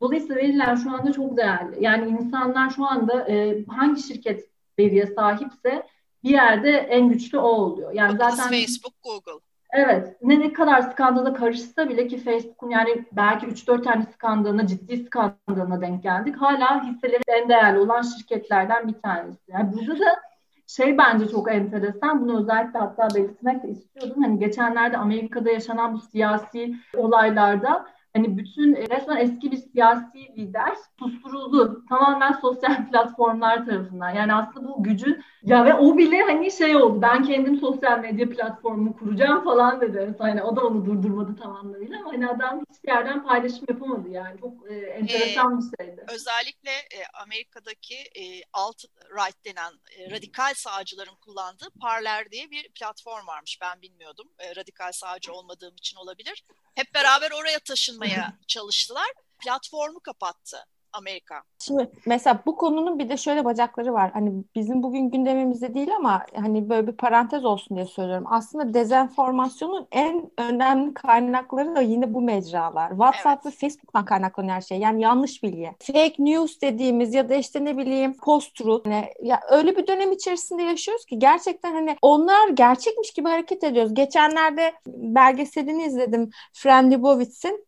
Dolayısıyla veriler şu anda çok değerli. Yani insanlar şu anda hangi şirket veriye sahipse bir yerde en güçlü o oluyor. Yani Bakınız zaten Facebook, Google. Evet. Ne ne kadar skandala karışsa bile ki Facebook'un yani belki 3-4 tane skandalına, ciddi skandalına denk geldik. Hala hisseleri en değerli olan şirketlerden bir tanesi. Yani burada da şey bence çok enteresan. Bunu özellikle hatta belirtmek de istiyordum. Hani geçenlerde Amerika'da yaşanan bu siyasi olaylarda hani bütün resmen eski bir siyasi lider susturuldu. Tamamen sosyal [laughs] platformlar tarafından. Yani aslında bu gücün ya ve o bile hani şey oldu. Ben kendim sosyal medya platformumu kuracağım falan dedi. Hani o da onu durdurmadı tam anlamıyla ama hani adam hiçbir yerden paylaşım yapamadı yani. Çok e, enteresan ee, bir şeydi. Özellikle e, Amerika'daki e, alt right denen e, radikal sağcıların kullandığı Parler diye bir platform varmış. Ben bilmiyordum. E, radikal sağcı olmadığım için olabilir. Hep beraber oraya taşınmaya çalıştılar. Platformu kapattı. Amerika. Şimdi mesela bu konunun bir de şöyle bacakları var. Hani bizim bugün gündemimizde değil ama hani böyle bir parantez olsun diye söylüyorum. Aslında dezenformasyonun en önemli kaynakları da yine bu mecralar. WhatsApp evet. ve Facebook'tan kaynaklanıyor her şey. Yani yanlış bilgi. Fake news dediğimiz ya da işte ne bileyim post-truth. Yani ya öyle bir dönem içerisinde yaşıyoruz ki gerçekten hani onlar gerçekmiş gibi hareket ediyoruz. Geçenlerde belgeselini izledim. Fran Lebowitz'in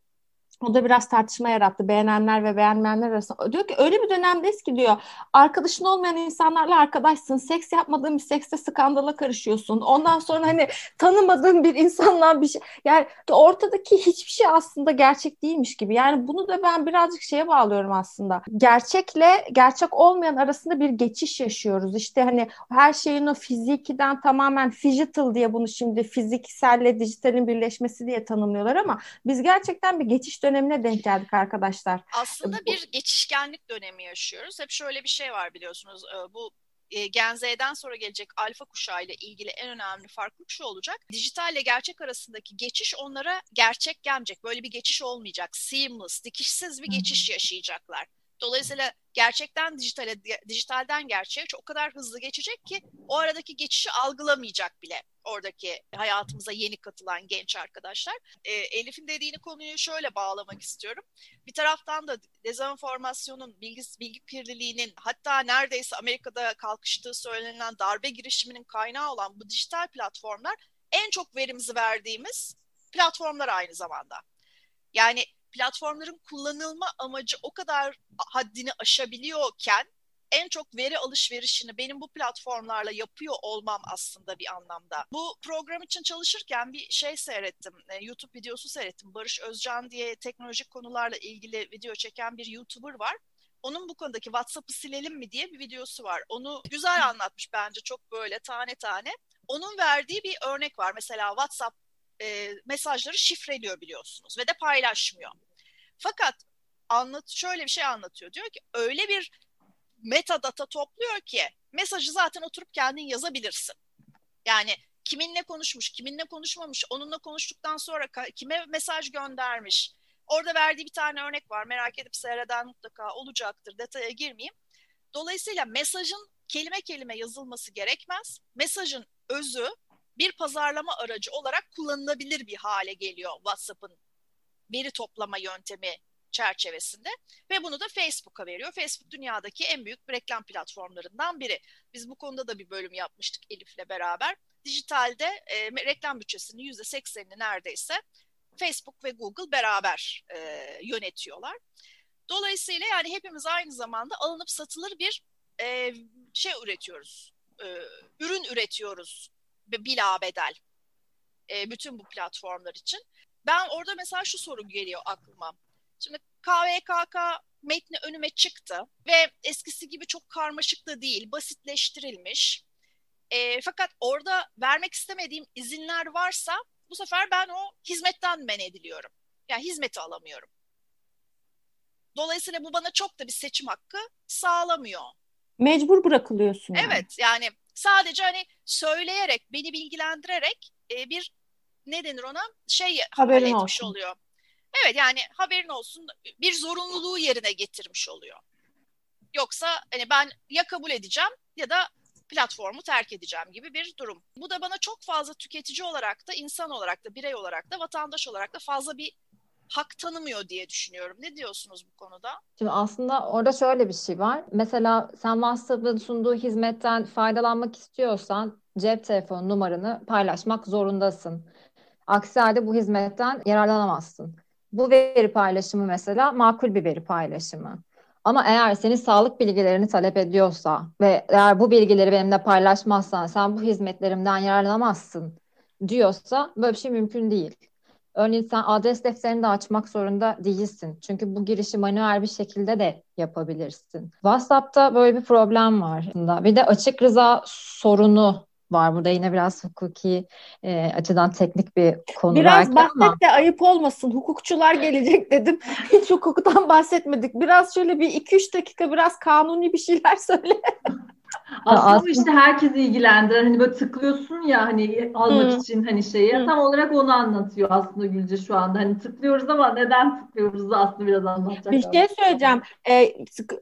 o da biraz tartışma yarattı beğenenler ve beğenmeyenler arasında. Diyor ki öyle bir dönemdeyiz ki diyor arkadaşın olmayan insanlarla arkadaşsın. Seks yapmadığın bir sekste skandala karışıyorsun. Ondan sonra hani tanımadığın bir insanla bir şey. Yani ortadaki hiçbir şey aslında gerçek değilmiş gibi. Yani bunu da ben birazcık şeye bağlıyorum aslında. Gerçekle gerçek olmayan arasında bir geçiş yaşıyoruz. İşte hani her şeyin o fizikiden tamamen digital diye bunu şimdi fizikselle dijitalin birleşmesi diye tanımlıyorlar ama biz gerçekten bir geçiş dönemine denk geldik arkadaşlar. Aslında bir geçişkenlik dönemi yaşıyoruz. Hep şöyle bir şey var biliyorsunuz. E, bu e, Gen Z'den sonra gelecek alfa kuşağı ile ilgili en önemli farklılık şu olacak. Dijital ile gerçek arasındaki geçiş onlara gerçek gelmeyecek. Böyle bir geçiş olmayacak. Seamless, dikişsiz bir geçiş yaşayacaklar. Dolayısıyla gerçekten dijitale, dijitalden gerçeğe o kadar hızlı geçecek ki o aradaki geçişi algılamayacak bile oradaki hayatımıza yeni katılan genç arkadaşlar. E, Elif'in dediğini konuyu şöyle bağlamak istiyorum. Bir taraftan da dezenformasyonun, bilgi, bilgi kirliliğinin hatta neredeyse Amerika'da kalkıştığı söylenen darbe girişiminin kaynağı olan bu dijital platformlar en çok verimizi verdiğimiz platformlar aynı zamanda. Yani platformların kullanılma amacı o kadar haddini aşabiliyorken en çok veri alışverişini benim bu platformlarla yapıyor olmam aslında bir anlamda. Bu program için çalışırken bir şey seyrettim, e, YouTube videosu seyrettim. Barış Özcan diye teknolojik konularla ilgili video çeken bir YouTuber var. Onun bu konudaki WhatsApp'ı silelim mi diye bir videosu var. Onu güzel anlatmış bence çok böyle tane tane. Onun verdiği bir örnek var. Mesela WhatsApp e, mesajları şifreliyor biliyorsunuz ve de paylaşmıyor. Fakat anlat şöyle bir şey anlatıyor. Diyor ki öyle bir metadata topluyor ki mesajı zaten oturup kendin yazabilirsin. Yani kiminle konuşmuş, kiminle konuşmamış, onunla konuştuktan sonra kime mesaj göndermiş. Orada verdiği bir tane örnek var. Merak edip seyreden mutlaka olacaktır. Detaya girmeyeyim. Dolayısıyla mesajın kelime kelime yazılması gerekmez. Mesajın özü bir pazarlama aracı olarak kullanılabilir bir hale geliyor WhatsApp'ın veri toplama yöntemi çerçevesinde ve bunu da Facebook'a veriyor. Facebook dünyadaki en büyük reklam platformlarından biri. Biz bu konuda da bir bölüm yapmıştık Elif'le beraber. Dijitalde e, reklam bütçesinin %80'ini neredeyse Facebook ve Google beraber e, yönetiyorlar. Dolayısıyla yani hepimiz aynı zamanda alınıp satılır bir e, şey üretiyoruz, e, ürün üretiyoruz bila bedel e, bütün bu platformlar için. Ben orada mesela şu soru geliyor aklıma. Şimdi KVKK metni önüme çıktı ve eskisi gibi çok karmaşık da değil, basitleştirilmiş. E, fakat orada vermek istemediğim izinler varsa bu sefer ben o hizmetten men ediliyorum. Yani hizmeti alamıyorum. Dolayısıyla bu bana çok da bir seçim hakkı sağlamıyor. Mecbur bırakılıyorsun. Yani. Evet yani sadece hani söyleyerek, beni bilgilendirerek e, bir ne denir ona şey Haberin etmiş olsun. oluyor. Evet yani haberin olsun bir zorunluluğu yerine getirmiş oluyor. Yoksa hani ben ya kabul edeceğim ya da platformu terk edeceğim gibi bir durum. Bu da bana çok fazla tüketici olarak da, insan olarak da, birey olarak da, vatandaş olarak da fazla bir hak tanımıyor diye düşünüyorum. Ne diyorsunuz bu konuda? Şimdi aslında orada şöyle bir şey var. Mesela sen WhatsApp'ın sunduğu hizmetten faydalanmak istiyorsan cep telefonu numaranı paylaşmak zorundasın. Aksi halde bu hizmetten yararlanamazsın. Bu veri paylaşımı mesela makul bir veri paylaşımı. Ama eğer senin sağlık bilgilerini talep ediyorsa ve eğer bu bilgileri benimle paylaşmazsan sen bu hizmetlerimden yararlanamazsın diyorsa böyle bir şey mümkün değil. Örneğin sen adres defterini de açmak zorunda değilsin. Çünkü bu girişi manuel bir şekilde de yapabilirsin. WhatsApp'ta böyle bir problem var. Bir de açık rıza sorunu var. Burada yine biraz hukuki e, açıdan teknik bir konu Biraz bahset de ayıp olmasın. Hukukçular gelecek dedim. [laughs] Hiç hukuktan bahsetmedik. Biraz şöyle bir 2-3 dakika biraz kanuni bir şeyler [laughs] söyle. Aslında, aslında işte herkes ilgilendiren hani böyle tıklıyorsun ya hani almak hmm. için hani şeyi hmm. tam olarak onu anlatıyor aslında Gülce şu anda. Hani tıklıyoruz ama neden tıklıyoruz aslında biraz anlatacak. Bir şey söyleyeceğim. Ee,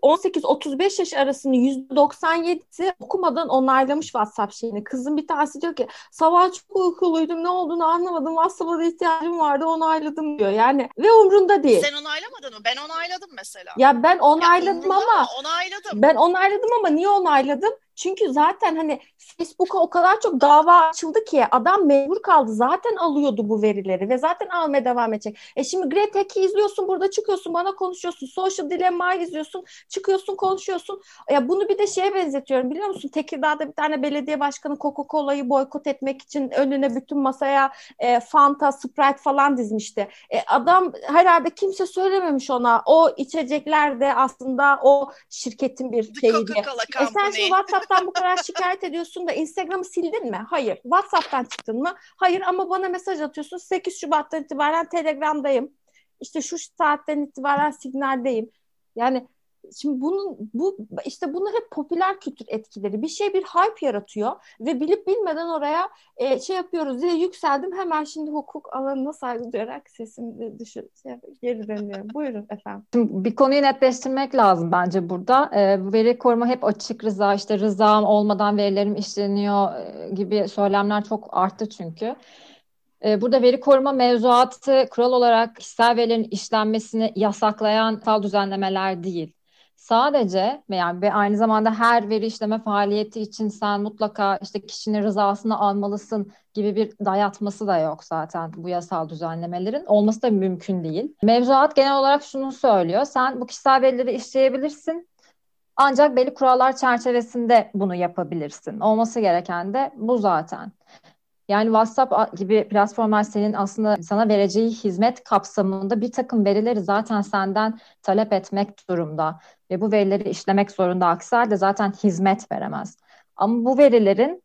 18-35 yaş arasının %97'si okumadan onaylamış WhatsApp şeyini. Kızım bir tanesi diyor ki sabah çok uykuluydum ne olduğunu anlamadım. WhatsApp'a da ihtiyacım vardı onayladım diyor. Yani ve umrunda değil. Sen onaylamadın mı? Ben onayladım mesela. Ya ben onayladım ya, ama onayladım. Ben onayladım ama niye onayladım? Çünkü zaten hani Facebook'a o kadar çok dava açıldı ki adam mecbur kaldı. Zaten alıyordu bu verileri ve zaten almaya devam edecek. E şimdi Gretek'i izliyorsun burada çıkıyorsun bana konuşuyorsun. Social Dilemma'yı izliyorsun çıkıyorsun konuşuyorsun. Ya bunu bir de şeye benzetiyorum biliyor musun? Tekirdağ'da bir tane belediye başkanı Coca-Cola'yı boykot etmek için önüne bütün masaya e, Fanta, Sprite falan dizmişti. E, adam herhalde kimse söylememiş ona. O içecekler de aslında o şirketin bir şeyiydi. E sen şimdi WhatsApp WhatsApp'tan bu kadar şikayet ediyorsun da Instagram'ı sildin mi? Hayır. WhatsApp'tan çıktın mı? Hayır ama bana mesaj atıyorsun. 8 Şubat'tan itibaren Telegram'dayım. İşte şu saatten itibaren Signal'deyim. Yani Şimdi bunun bu işte bunlar hep popüler kültür etkileri. Bir şey bir hype yaratıyor ve bilip bilmeden oraya e, şey yapıyoruz diye yükseldim. Hemen şimdi hukuk alanına saygı duyarak sesimi düşür, şey, geri dönüyorum. Buyurun efendim. Şimdi bir konuyu netleştirmek lazım bence burada. E, veri koruma hep açık rıza, işte rızam olmadan verilerim işleniyor e, gibi söylemler çok arttı çünkü. E, burada veri koruma mevzuatı kural olarak kişisel verilerin işlenmesini yasaklayan sal düzenlemeler değil. Sadece veya ve aynı zamanda her veri işleme faaliyeti için sen mutlaka işte kişinin rızasını almalısın gibi bir dayatması da yok zaten bu yasal düzenlemelerin. Olması da mümkün değil. Mevzuat genel olarak şunu söylüyor. Sen bu kişisel verileri işleyebilirsin Ancak belli kurallar çerçevesinde bunu yapabilirsin. Olması gereken de bu zaten. Yani WhatsApp gibi platformlar senin aslında sana vereceği hizmet kapsamında bir takım verileri zaten senden talep etmek durumda ve bu verileri işlemek zorunda. Aksi halde zaten hizmet veremez. Ama bu verilerin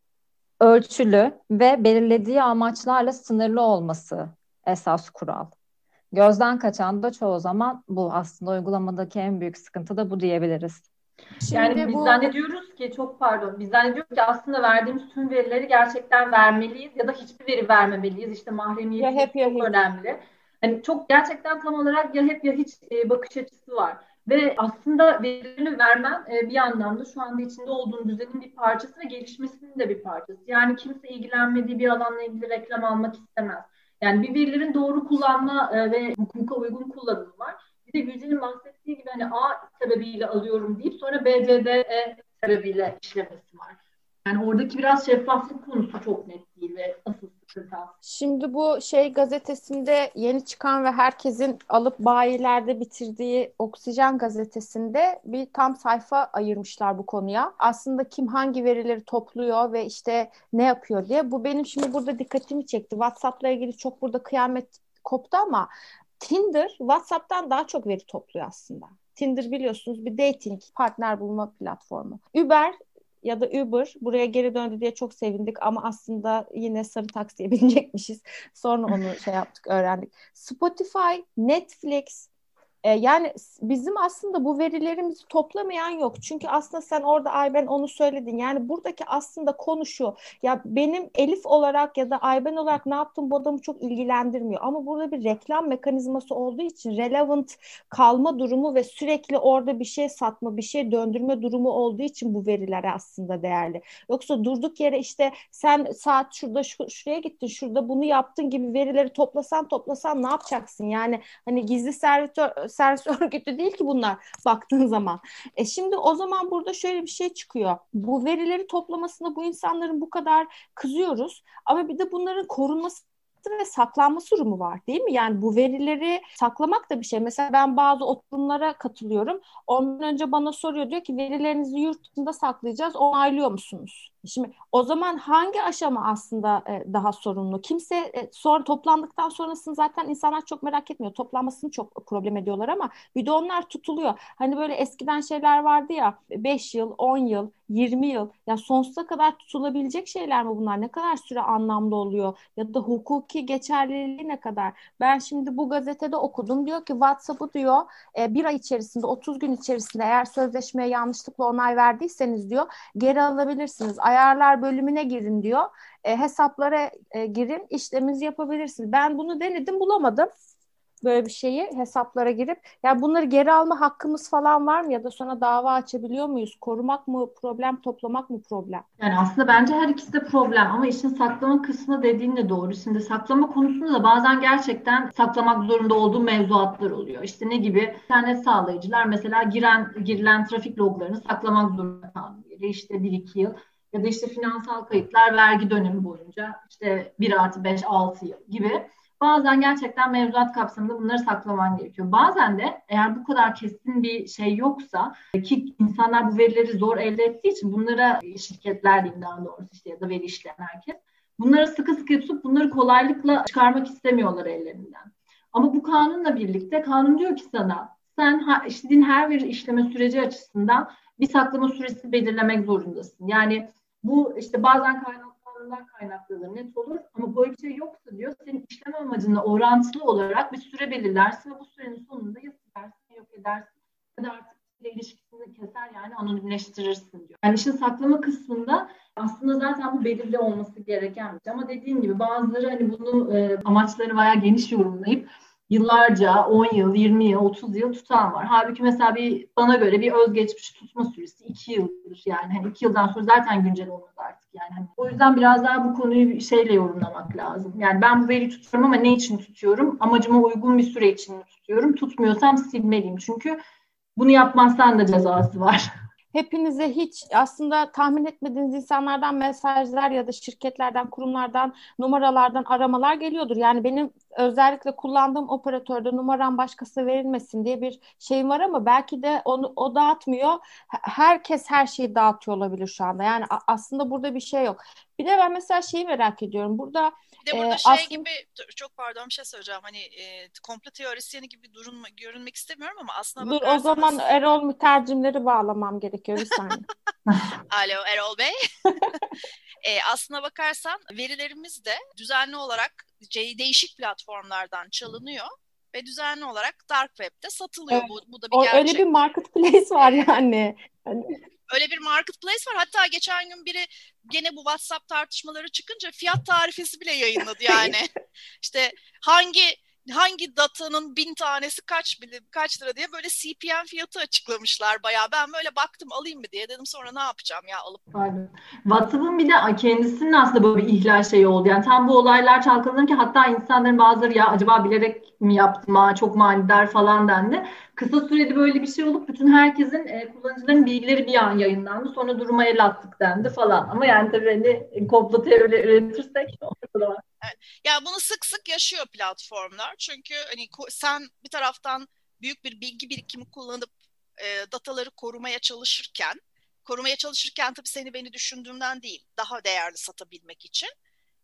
ölçülü ve belirlediği amaçlarla sınırlı olması esas kural. Gözden kaçan da çoğu zaman bu aslında uygulamadaki en büyük sıkıntı da bu diyebiliriz. Şimdi yani biz bu... zannediyoruz ki çok pardon biz zannediyoruz ki aslında verdiğimiz tüm verileri gerçekten vermeliyiz ya da hiçbir veri vermemeliyiz. İşte mahremiyet ya hep, ya çok hiç. önemli. Hani çok gerçekten tam olarak ya hep ya hiç e, bakış açısı var. Ve aslında verilerini vermen e, bir anlamda şu anda içinde olduğun düzenin bir parçası ve gelişmesinin de bir parçası. Yani kimse ilgilenmediği bir alanla ilgili reklam almak istemez. Yani bir verilerin doğru kullanma e, ve hukuka uygun kullanımı var. Bir de Gülce'nin bahsettiği gibi hani A sebebiyle alıyorum deyip sonra B, C, D, E sebebiyle işlemesi var. Yani oradaki biraz şeffaflık konusu çok net değil ve asıl sıkıntı. Şimdi bu şey gazetesinde yeni çıkan ve herkesin alıp bayilerde bitirdiği Oksijen gazetesinde bir tam sayfa ayırmışlar bu konuya. Aslında kim hangi verileri topluyor ve işte ne yapıyor diye. Bu benim şimdi burada dikkatimi çekti. WhatsApp'la ilgili çok burada kıyamet koptu ama Tinder WhatsApp'tan daha çok veri topluyor aslında. Tinder biliyorsunuz bir dating partner bulma platformu. Uber ya da Uber buraya geri döndü diye çok sevindik ama aslında yine sarı taksiye [laughs] binecekmişiz. Sonra onu şey yaptık, öğrendik. Spotify, Netflix, yani bizim aslında bu verilerimizi toplamayan yok. Çünkü aslında sen orada Ayben onu söyledin. Yani buradaki aslında konu şu. Ya benim Elif olarak ya da Ayben olarak ne yaptım bu adamı çok ilgilendirmiyor. Ama burada bir reklam mekanizması olduğu için relevant kalma durumu ve sürekli orada bir şey satma, bir şey döndürme durumu olduğu için bu veriler aslında değerli. Yoksa durduk yere işte sen saat şurada şu, şuraya gittin, şurada bunu yaptın gibi verileri toplasan toplasan ne yapacaksın? Yani hani gizli servitör servis [laughs] örgütü değil ki bunlar baktığın zaman. E şimdi o zaman burada şöyle bir şey çıkıyor. Bu verileri toplamasına bu insanların bu kadar kızıyoruz ama bir de bunların korunması ve saklanması durumu var değil mi? Yani bu verileri saklamak da bir şey. Mesela ben bazı oturumlara katılıyorum. Ondan önce bana soruyor diyor ki verilerinizi yurt dışında saklayacağız onaylıyor musunuz? Şimdi o zaman hangi aşama aslında e, daha sorumlu? Kimse e, sonra toplandıktan sonrasını zaten insanlar çok merak etmiyor. Toplanmasını çok problem ediyorlar ama bir de onlar tutuluyor. Hani böyle eskiden şeyler vardı ya 5 yıl, 10 yıl, 20 yıl ya sonsuza kadar tutulabilecek şeyler mi bunlar? Ne kadar süre anlamlı oluyor? Ya da hukuki geçerliliği ne kadar? Ben şimdi bu gazetede okudum. Diyor ki WhatsApp'ı diyor e, bir ay içerisinde 30 gün içerisinde eğer sözleşmeye yanlışlıkla onay verdiyseniz diyor geri alabilirsiniz ayarlar bölümüne girin diyor. E, hesaplara e, girin işleminizi yapabilirsiniz. Ben bunu denedim bulamadım böyle bir şeyi hesaplara girip ya bunları geri alma hakkımız falan var mı ya da sonra dava açabiliyor muyuz? Korumak mı problem, toplamak mı problem? Yani aslında bence her ikisi de problem ama işin saklama kısmı dediğin de doğru. Şimdi saklama konusunda da bazen gerçekten saklamak zorunda olduğu mevzuatlar oluyor. İşte ne gibi? İnternet sağlayıcılar mesela giren girilen trafik loglarını saklamak zorunda kalıyor. İşte 1-2 yıl ya da işte finansal kayıtlar vergi dönemi boyunca işte 1 artı 5 6 yıl gibi bazen gerçekten mevzuat kapsamında bunları saklaman gerekiyor. Bazen de eğer bu kadar kesin bir şey yoksa ki insanlar bu verileri zor elde ettiği için bunlara şirketler diyeyim daha doğrusu işte ya da veri işleyen herkes bunları sıkı sıkı tutup bunları kolaylıkla çıkarmak istemiyorlar ellerinden. Ama bu kanunla birlikte kanun diyor ki sana sen istediğin her bir işleme süreci açısından bir saklama süresi belirlemek zorundasın. Yani bu işte bazen kaynaklarından kaynaklanır, net olur ama böyle bir şey yoksa diyor senin işlem amacına orantılı olarak bir süre belirlersin ve bu sürenin sonunda ya silersin yok edersin ya da artık ilişkisini keser yani anonimleştirirsin diyor. Yani işin saklama kısmında aslında zaten bu belirli olması gerekenmiş şey. ama dediğim gibi bazıları hani bunu e, amaçları bayağı geniş yorumlayıp yıllarca 10 yıl, 20 yıl, 30 yıl tutan var. Halbuki mesela bir bana göre bir özgeçmiş tutma süresi 2 yıldır yani. Hani 2 yıldan sonra zaten güncel olmaz artık yani. Hani o yüzden biraz daha bu konuyu şeyle yorumlamak lazım. Yani ben bu veriyi tutuyorum ama ne için tutuyorum? Amacıma uygun bir süre için mi tutuyorum? Tutmuyorsam silmeliyim. Çünkü bunu yapmazsan da cezası var. [laughs] hepinize hiç aslında tahmin etmediğiniz insanlardan mesajlar ya da şirketlerden, kurumlardan, numaralardan aramalar geliyordur. Yani benim özellikle kullandığım operatörde numaram başkası verilmesin diye bir şeyim var ama belki de onu o dağıtmıyor. Herkes her şeyi dağıtıyor olabilir şu anda. Yani aslında burada bir şey yok. Bir de ben mesela şeyi merak ediyorum. Burada bir de burada e, şey aslında... gibi çok pardon bir şey söyleyeceğim. Hani e, komplo teorisyeni gibi durun, görünmek istemiyorum ama aslında Dur bakarsanız... o zaman Erol mütercimleri bağlamam gerekiyor bir saniye. [laughs] Alo Erol Bey. [laughs] e, aslına bakarsan verilerimiz de düzenli olarak değişik platformlardan çalınıyor ve düzenli olarak dark web'de satılıyor. Evet. Bu, bu da bir o, gerçek. Öyle bir marketplace var yani. Öyle bir marketplace var. Hatta geçen gün biri gene bu WhatsApp tartışmaları çıkınca fiyat tarifesi bile yayınladı yani. [laughs] işte hangi hangi datanın bin tanesi kaç kaç lira diye böyle CPM fiyatı açıklamışlar bayağı. Ben böyle baktım alayım mı diye dedim sonra ne yapacağım ya alıp. Pardon. WhatsApp'ın bir de kendisinin aslında böyle bir ihlal şeyi oldu. Yani tam bu olaylar çalkalanırken hatta insanların bazıları ya acaba bilerek mi yaptım ha çok manidar falan dendi. Kısa sürede böyle bir şey olup bütün herkesin e, kullanıcıların bilgileri bir an yayınlandı. Sonra duruma el attık dendi falan. Ama yani tabii hani komplo teorileri üretirsek ortada var. Evet. Ya bunu sık sık yaşıyor platformlar. Çünkü hani sen bir taraftan büyük bir bilgi birikimi kullanıp e, dataları korumaya çalışırken, korumaya çalışırken tabii seni beni düşündüğümden değil, daha değerli satabilmek için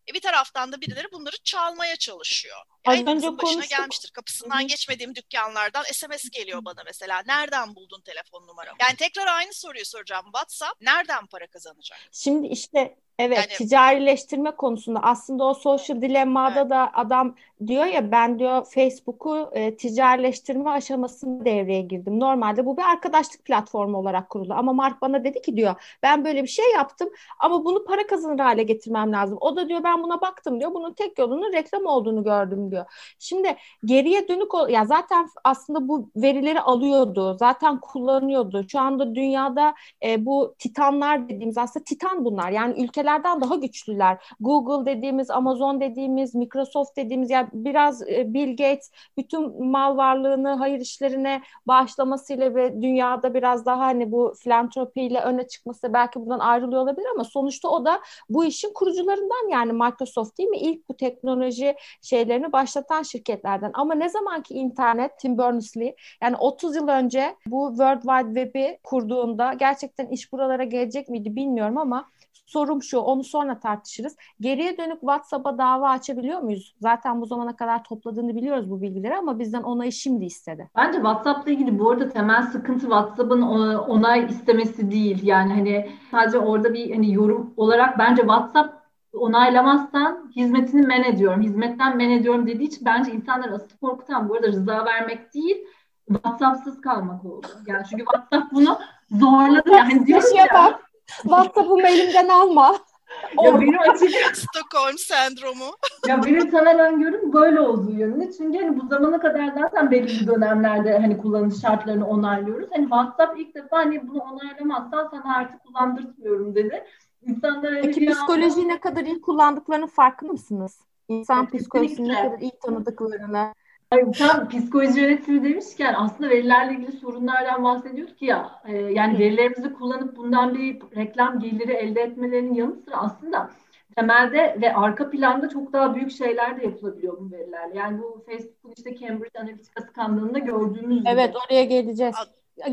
e bir taraftan da birileri bunları çalmaya çalışıyor. Yani başına konuştuk. gelmiştir. Kapısından Hı-hı. geçmediğim dükkanlardan SMS geliyor bana mesela. Nereden buldun telefon numaramı? Yani tekrar aynı soruyu soracağım. WhatsApp nereden para kazanacak? Şimdi işte Evet, yani, ticarileştirme konusunda aslında o social dilemmada evet. da adam diyor ya ben diyor Facebook'u e, ticarileştirme aşamasında devreye girdim. Normalde bu bir arkadaşlık platformu olarak kurulu ama Mark bana dedi ki diyor ben böyle bir şey yaptım ama bunu para kazanır hale getirmem lazım. O da diyor ben buna baktım diyor. Bunun tek yolunun reklam olduğunu gördüm diyor. Şimdi geriye dönük ol ya zaten aslında bu verileri alıyordu. Zaten kullanıyordu. Şu anda dünyada e, bu titanlar dediğimiz aslında titan bunlar. Yani ülkeler ülkelerden daha güçlüler. Google dediğimiz, Amazon dediğimiz, Microsoft dediğimiz yani biraz e, Bill Gates bütün mal varlığını hayır işlerine bağışlamasıyla ve dünyada biraz daha hani bu filantropiyle öne çıkması belki bundan ayrılıyor olabilir ama sonuçta o da bu işin kurucularından yani Microsoft değil mi? İlk bu teknoloji şeylerini başlatan şirketlerden. Ama ne zaman ki internet Tim Berners-Lee yani 30 yıl önce bu World Wide Web'i kurduğunda gerçekten iş buralara gelecek miydi bilmiyorum ama Sorum şu, onu sonra tartışırız. Geriye dönük WhatsApp'a dava açabiliyor muyuz? Zaten bu zamana kadar topladığını biliyoruz bu bilgileri ama bizden onayı şimdi istedi. Bence WhatsApp'la ilgili bu arada temel sıkıntı WhatsApp'ın onay istemesi değil. Yani hani sadece orada bir hani yorum olarak bence WhatsApp onaylamazsan hizmetini men ediyorum, hizmetten men ediyorum dediği için bence insanlar asıl korkutan bu arada rıza vermek değil, WhatsApp'sız kalmak oldu. Yani çünkü WhatsApp bunu zorladı. Yani diyor ya, WhatsApp'ımı elimden alma. ya benim [laughs] açık Stockholm sendromu. ya benim temel öngörüm böyle olduğu yönünde. Çünkü hani bu zamana kadar zaten belirli dönemlerde hani kullanış şartlarını onaylıyoruz. Hani WhatsApp ilk defa hani bunu onaylamazsan sana artık kullandırtmıyorum dedi. İnsanlar hani Peki psikolojiyi ne kadar iyi kullandıklarını farkında mısınız? İnsan evet, psikolojisini ne kadar iyi tanıdıklarını. Hayır, tam psikoloji yönetimi demişken aslında verilerle ilgili sorunlardan bahsediyoruz ki ya e, yani verilerimizi kullanıp bundan bir reklam geliri elde etmelerinin yanı sıra aslında temelde ve arka planda çok daha büyük şeyler de yapılabiliyor bu verilerle. Yani bu Facebook'un işte Cambridge Analytica skandalında gördüğümüz gibi. Evet oraya geleceğiz.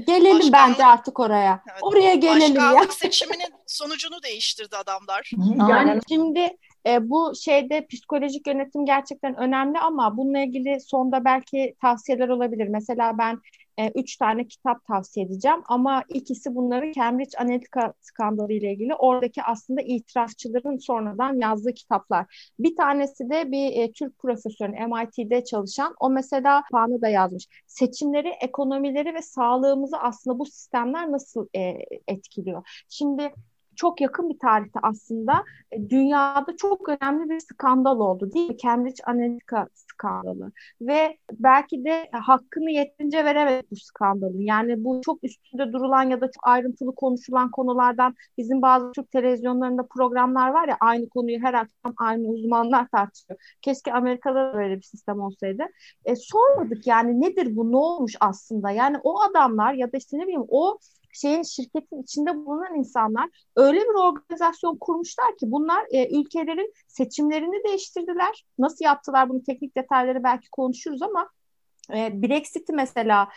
Gelelim Başkanlık, bence artık oraya. Evet, oraya gelelim ya. [laughs] seçiminin sonucunu değiştirdi adamlar. Yani şimdi e, bu şeyde psikolojik yönetim gerçekten önemli ama bununla ilgili sonda belki tavsiyeler olabilir. Mesela ben e, üç tane kitap tavsiye edeceğim ama ikisi bunları Cambridge Analytica skandalı ile ilgili oradaki aslında itirafçıların sonradan yazdığı kitaplar. Bir tanesi de bir e, Türk profesörün MIT'de çalışan o mesela puanı da yazmış. Seçimleri, ekonomileri ve sağlığımızı aslında bu sistemler nasıl e, etkiliyor? Şimdi çok yakın bir tarihte aslında e, dünyada çok önemli bir skandal oldu değil mi? Cambridge Analytica skandalı ve belki de hakkını yeterince veremedik bu skandalın. Yani bu çok üstünde durulan ya da çok ayrıntılı konuşulan konulardan bizim bazı Türk televizyonlarında programlar var ya aynı konuyu her akşam aynı uzmanlar tartışıyor. Keşke Amerika'da da böyle bir sistem olsaydı. E, sormadık yani nedir bu ne olmuş aslında? Yani o adamlar ya da işte ne bileyim o şeyin şirketin içinde bulunan insanlar öyle bir organizasyon kurmuşlar ki bunlar e, ülkelerin seçimlerini değiştirdiler. Nasıl yaptılar bunu teknik detayları belki konuşuruz ama Brexit'i mesela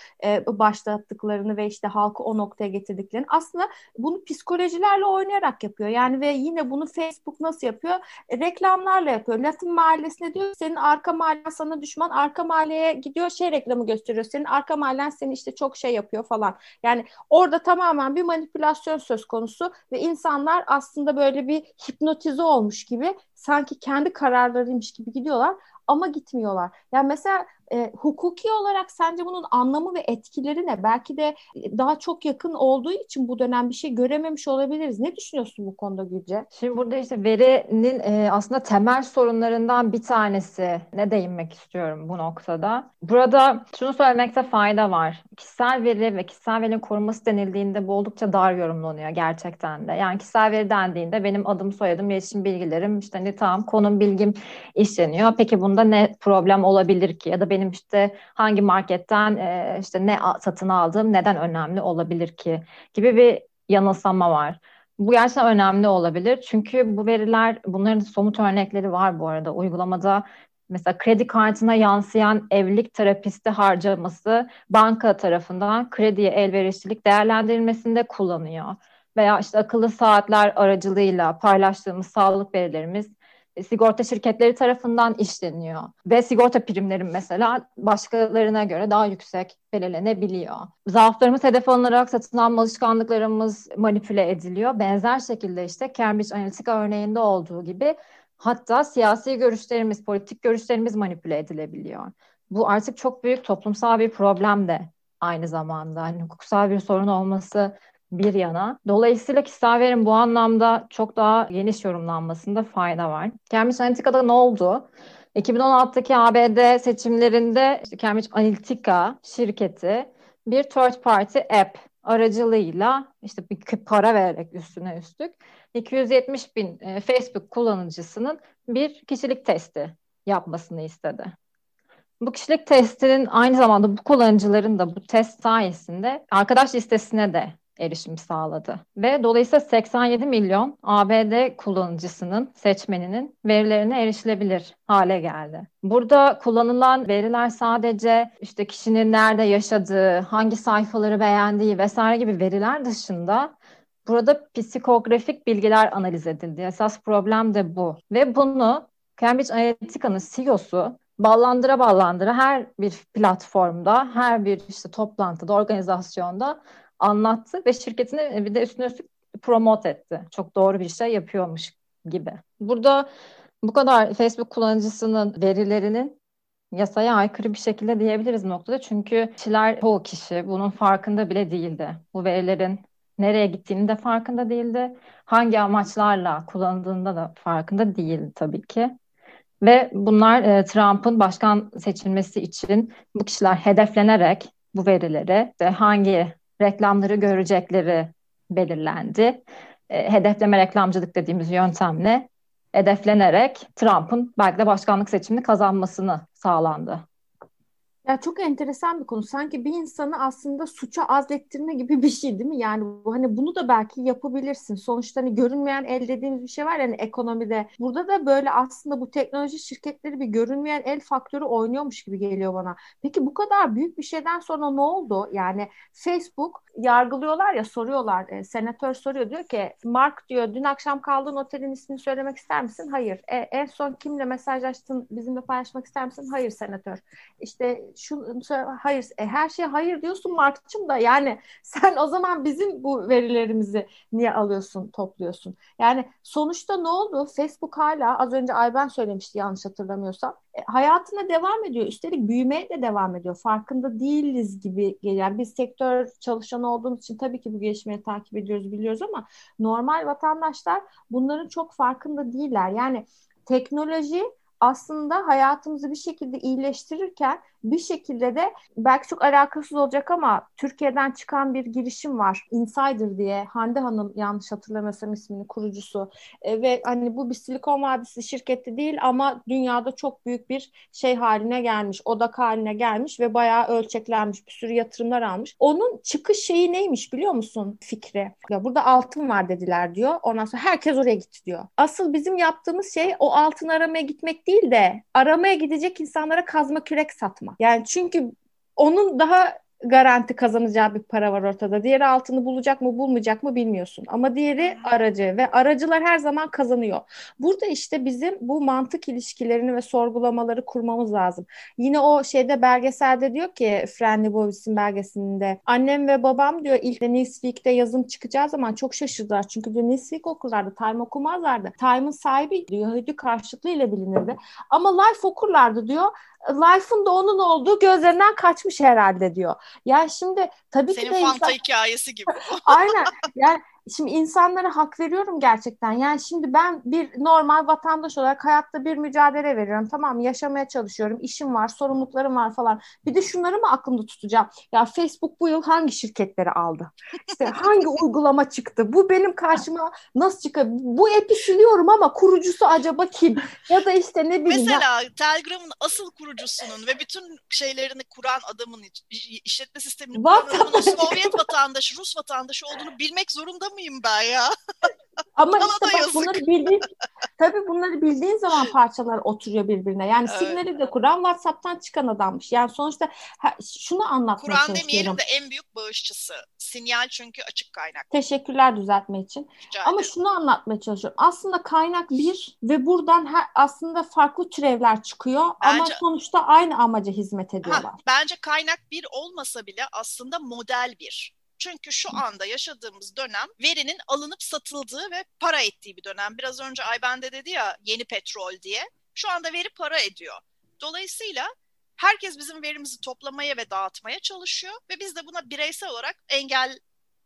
başlattıklarını ve işte halkı o noktaya getirdiklerini aslında bunu psikolojilerle oynayarak yapıyor. Yani ve yine bunu Facebook nasıl yapıyor? E, reklamlarla yapıyor. Latin mahallesine diyor senin arka mahallen sana düşman arka mahalleye gidiyor şey reklamı gösteriyor. Senin arka mahallen seni işte çok şey yapıyor falan. Yani orada tamamen bir manipülasyon söz konusu ve insanlar aslında böyle bir hipnotize olmuş gibi sanki kendi kararlarıymış gibi gidiyorlar ama gitmiyorlar. Yani mesela e, hukuki olarak sence bunun anlamı ve etkileri ne? Belki de daha çok yakın olduğu için bu dönem bir şey görememiş olabiliriz. Ne düşünüyorsun bu konuda Gülce? Şimdi burada işte verinin e, aslında temel sorunlarından bir tanesi ne değinmek istiyorum bu noktada. Burada şunu söylemekte fayda var. Kişisel veri ve kişisel verinin korunması denildiğinde bu oldukça dar yorumlanıyor gerçekten de. Yani kişisel veri dendiğinde benim adım, soyadım, iletişim bilgilerim, işte ne tamam konum bilgim işleniyor. Peki bunda ne problem olabilir ki? Ya da benim işte hangi marketten e, işte ne satın aldığım neden önemli olabilir ki gibi bir yanılsama var. Bu gerçekten önemli olabilir. Çünkü bu veriler, bunların somut örnekleri var bu arada. Uygulamada mesela kredi kartına yansıyan evlilik terapisti harcaması banka tarafından krediye elverişlilik değerlendirilmesinde kullanıyor. Veya işte akıllı saatler aracılığıyla paylaştığımız sağlık verilerimiz sigorta şirketleri tarafından işleniyor. Ve sigorta primlerim mesela başkalarına göre daha yüksek belirlenebiliyor. Zaaflarımız hedef alınarak satın alma alışkanlıklarımız manipüle ediliyor. Benzer şekilde işte Cambridge Analytica örneğinde olduğu gibi hatta siyasi görüşlerimiz, politik görüşlerimiz manipüle edilebiliyor. Bu artık çok büyük toplumsal bir problem de aynı zamanda. Hani hukuksal bir sorun olması bir yana. Dolayısıyla kişisel verim bu anlamda çok daha geniş yorumlanmasında fayda var. Cambridge Analytica'da ne oldu? 2016'daki ABD seçimlerinde Cambridge Analytica şirketi bir third party app aracılığıyla işte bir para vererek üstüne üstlük 270 bin e, Facebook kullanıcısının bir kişilik testi yapmasını istedi. Bu kişilik testinin aynı zamanda bu kullanıcıların da bu test sayesinde arkadaş listesine de erişim sağladı. Ve dolayısıyla 87 milyon ABD kullanıcısının, seçmeninin verilerine erişilebilir hale geldi. Burada kullanılan veriler sadece işte kişinin nerede yaşadığı, hangi sayfaları beğendiği vesaire gibi veriler dışında burada psikografik bilgiler analiz edildi. Esas problem de bu. Ve bunu Cambridge Analytica'nın CEO'su ballandıra ballandıra her bir platformda, her bir işte toplantıda, organizasyonda anlattı ve şirketini bir de üstüne üstlük promote etti. Çok doğru bir şey yapıyormuş gibi. Burada bu kadar Facebook kullanıcısının verilerinin yasaya aykırı bir şekilde diyebiliriz noktada. Çünkü kişiler, çoğu kişi bunun farkında bile değildi. Bu verilerin nereye gittiğini de farkında değildi. Hangi amaçlarla kullanıldığında da farkında değildi tabii ki. Ve bunlar e, Trump'ın başkan seçilmesi için bu kişiler hedeflenerek bu verileri ve hangi reklamları görecekleri belirlendi. E, hedefleme reklamcılık dediğimiz yöntemle hedeflenerek Trump'ın belki de başkanlık seçimini kazanmasını sağlandı. Ya çok enteresan bir konu. Sanki bir insanı aslında suça azlettirme gibi bir şey değil mi? Yani bu hani bunu da belki yapabilirsin. Sonuçta hani görünmeyen el dediğimiz bir şey var yani ekonomide. Burada da böyle aslında bu teknoloji şirketleri bir görünmeyen el faktörü oynuyormuş gibi geliyor bana. Peki bu kadar büyük bir şeyden sonra ne oldu? Yani Facebook yargılıyorlar ya soruyorlar. E, senatör soruyor diyor ki Mark diyor dün akşam kaldığın otelin ismini söylemek ister misin? Hayır. E, en son kimle mesajlaştın bizimle paylaşmak ister misin? Hayır senatör. İşte şu hayır e, her şeye hayır diyorsun Mark'cığım da yani [laughs] sen o zaman bizim bu verilerimizi niye alıyorsun topluyorsun? Yani sonuçta ne oldu? Facebook hala az önce Ayben söylemişti yanlış hatırlamıyorsam e, hayatına devam ediyor. Üstelik büyümeye de devam ediyor. Farkında değiliz gibi gelen biz sektör çalışanı olduğumuz için tabii ki bu gelişmeyi takip ediyoruz biliyoruz ama normal vatandaşlar bunların çok farkında değiller. Yani teknoloji aslında hayatımızı bir şekilde iyileştirirken bir şekilde de belki çok alakasız olacak ama Türkiye'den çıkan bir girişim var. Insider diye Hande Hanım yanlış hatırlamıyorsam ismini kurucusu e, ve hani bu bir Silikon Vadisi şirketi değil ama dünyada çok büyük bir şey haline gelmiş, odak haline gelmiş ve bayağı ölçeklenmiş, bir sürü yatırımlar almış. Onun çıkış şeyi neymiş biliyor musun fikri? Ya burada altın var dediler diyor. Ondan sonra herkes oraya gitti diyor. Asıl bizim yaptığımız şey o altın aramaya gitmek değil de aramaya gidecek insanlara kazma kürek satma. Yani çünkü onun daha garanti kazanacağı bir para var ortada. Diğeri altını bulacak mı bulmayacak mı bilmiyorsun. Ama diğeri aracı ve aracılar her zaman kazanıyor. Burada işte bizim bu mantık ilişkilerini ve sorgulamaları kurmamız lazım. Yine o şeyde belgeselde diyor ki Fran Lebowitz'in belgesinde annem ve babam diyor ilk Newsweek'te yazım çıkacağı zaman çok şaşırdılar. Çünkü diyor Newsweek okurlardı, Time okumazlardı. Time'ın sahibi diyor Yahudi karşıtlığı ile bilinirdi. Ama Life okurlardı diyor. Life'ın da onun olduğu gözlerinden kaçmış herhalde diyor. Ya şimdi tabii Senin ki de fanta insan... hikayesi gibi. [laughs] Aynen. Yani şimdi insanlara hak veriyorum gerçekten. Yani şimdi ben bir normal vatandaş olarak hayatta bir mücadele veriyorum. Tamam mı? Yaşamaya çalışıyorum. İşim var, sorumluluklarım var falan. Bir de şunları mı aklımda tutacağım? Ya Facebook bu yıl hangi şirketleri aldı? İşte hangi [laughs] uygulama çıktı? Bu benim karşıma nasıl çıkıyor? Bu app'i siliyorum ama kurucusu acaba kim? Ya da işte ne bileyim. Mesela ya... Telegram'ın asıl kurucusunun ve bütün şeylerini kuran adamın işletme sistemini kuran adamın Sovyet vatandaşı, Rus vatandaşı olduğunu bilmek zorunda mıyım ben ya? Ama Bana işte bak yazık. bunları bildiğin, tabii bunları bildiğin zaman parçalar oturuyor birbirine. Yani evet. signali de kuran WhatsApp'tan çıkan adammış. Yani sonuçta ha, şunu anlatmaya Kur'an çalışıyorum. demeyelim de en büyük bağışçısı. Sinyal çünkü açık kaynak. Teşekkürler düzeltme için. Rica Ama ederim. şunu anlatmaya çalışıyorum. Aslında kaynak bir ve buradan her, aslında farklı türevler çıkıyor bence, ama sonuçta aynı amaca hizmet ediyorlar. Ha, bence kaynak bir olmasa bile aslında model bir. Çünkü şu anda yaşadığımız dönem verinin alınıp satıldığı ve para ettiği bir dönem. Biraz önce Ayben de dedi ya yeni petrol diye. Şu anda veri para ediyor. Dolayısıyla herkes bizim verimizi toplamaya ve dağıtmaya çalışıyor ve biz de buna bireysel olarak engel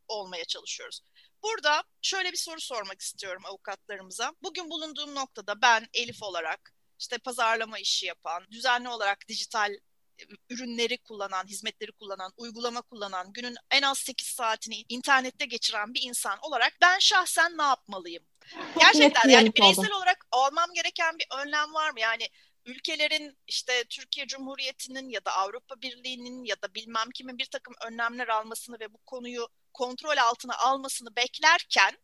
olmaya çalışıyoruz. Burada şöyle bir soru sormak istiyorum avukatlarımıza. Bugün bulunduğum noktada ben Elif olarak işte pazarlama işi yapan, düzenli olarak dijital ürünleri kullanan, hizmetleri kullanan, uygulama kullanan, günün en az 8 saatini internette geçiren bir insan olarak ben şahsen ne yapmalıyım? Gerçekten yani bireysel olarak almam gereken bir önlem var mı? Yani ülkelerin işte Türkiye Cumhuriyeti'nin ya da Avrupa Birliği'nin ya da bilmem kimin bir takım önlemler almasını ve bu konuyu kontrol altına almasını beklerken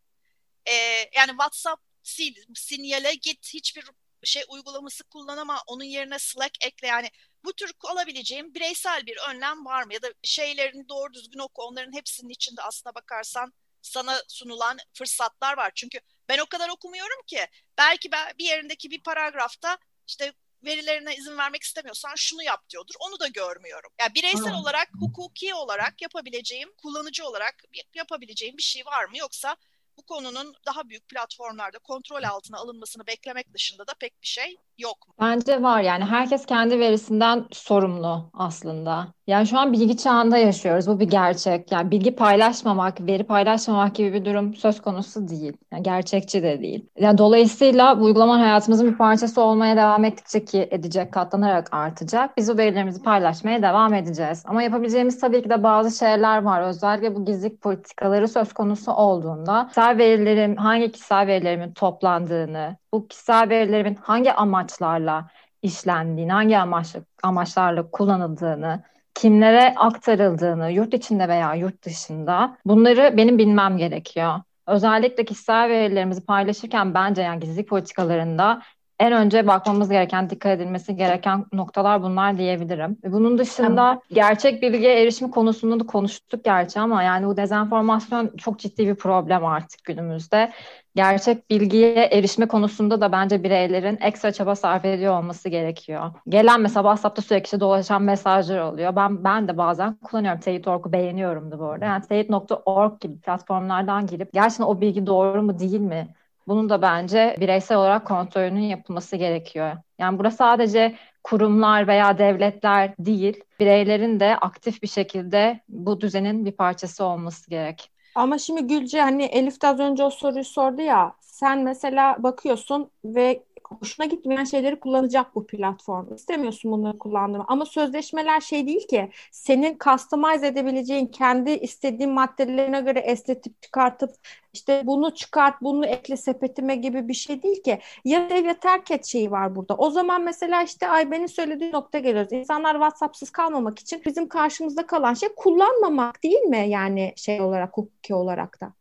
e, yani WhatsApp sil, sinyale git hiçbir şey uygulaması kullanama onun yerine Slack ekle yani bu tür alabileceğim bireysel bir önlem var mı? Ya da şeylerini doğru düzgün oku. Onların hepsinin içinde aslına bakarsan sana sunulan fırsatlar var. Çünkü ben o kadar okumuyorum ki. Belki ben bir yerindeki bir paragrafta işte verilerine izin vermek istemiyorsan şunu yap diyordur. Onu da görmüyorum. Yani bireysel hmm. olarak, hukuki olarak yapabileceğim, kullanıcı olarak yapabileceğim bir şey var mı? Yoksa bu konunun daha büyük platformlarda kontrol altına alınmasını beklemek dışında da pek bir şey yok mu? Bence var yani herkes kendi verisinden sorumlu aslında. Yani şu an bilgi çağında yaşıyoruz. Bu bir gerçek. Yani bilgi paylaşmamak, veri paylaşmamak gibi bir durum söz konusu değil. Yani gerçekçi de değil. Yani dolayısıyla bu uygulama hayatımızın bir parçası olmaya devam ettikçe ki edecek, katlanarak artacak. Biz bu verilerimizi paylaşmaya devam edeceğiz. Ama yapabileceğimiz tabii ki de bazı şeyler var. Özellikle bu gizlilik politikaları söz konusu olduğunda kişisel verilerim, hangi kişisel verilerimin toplandığını, bu kişisel verilerimin hangi amaçlarla işlendiğini, hangi amaçlı, amaçlarla kullanıldığını, kimlere aktarıldığını yurt içinde veya yurt dışında bunları benim bilmem gerekiyor. Özellikle kişisel verilerimizi paylaşırken bence yani gizlilik politikalarında en önce bakmamız gereken, dikkat edilmesi gereken noktalar bunlar diyebilirim. Bunun dışında gerçek bilgiye erişim konusunda da konuştuk gerçi ama yani bu dezenformasyon çok ciddi bir problem artık günümüzde gerçek bilgiye erişme konusunda da bence bireylerin ekstra çaba sarf ediyor olması gerekiyor. Gelen mesela WhatsApp'ta sürekli dolaşan mesajlar oluyor. Ben ben de bazen kullanıyorum. Teyit.org'u beğeniyorum da bu arada. Yani Teyit.org gibi platformlardan girip gerçekten o bilgi doğru mu değil mi? Bunun da bence bireysel olarak kontrolünün yapılması gerekiyor. Yani burada sadece kurumlar veya devletler değil, bireylerin de aktif bir şekilde bu düzenin bir parçası olması gerek. Ama şimdi Gülce hani Elif de az önce o soruyu sordu ya sen mesela bakıyorsun ve Hoşuna gitmeyen şeyleri kullanacak bu platform. İstemiyorsun bunları kullandırma. Ama sözleşmeler şey değil ki senin customize edebileceğin kendi istediğin maddelerine göre estetik çıkartıp işte bunu çıkart, bunu ekle sepetime gibi bir şey değil ki. Ya sev ya terk et şeyi var burada. O zaman mesela işte Ayben'in söylediği nokta geliyoruz. İnsanlar WhatsApp'sız kalmamak için bizim karşımızda kalan şey kullanmamak değil mi yani şey olarak, hukuki olarak da?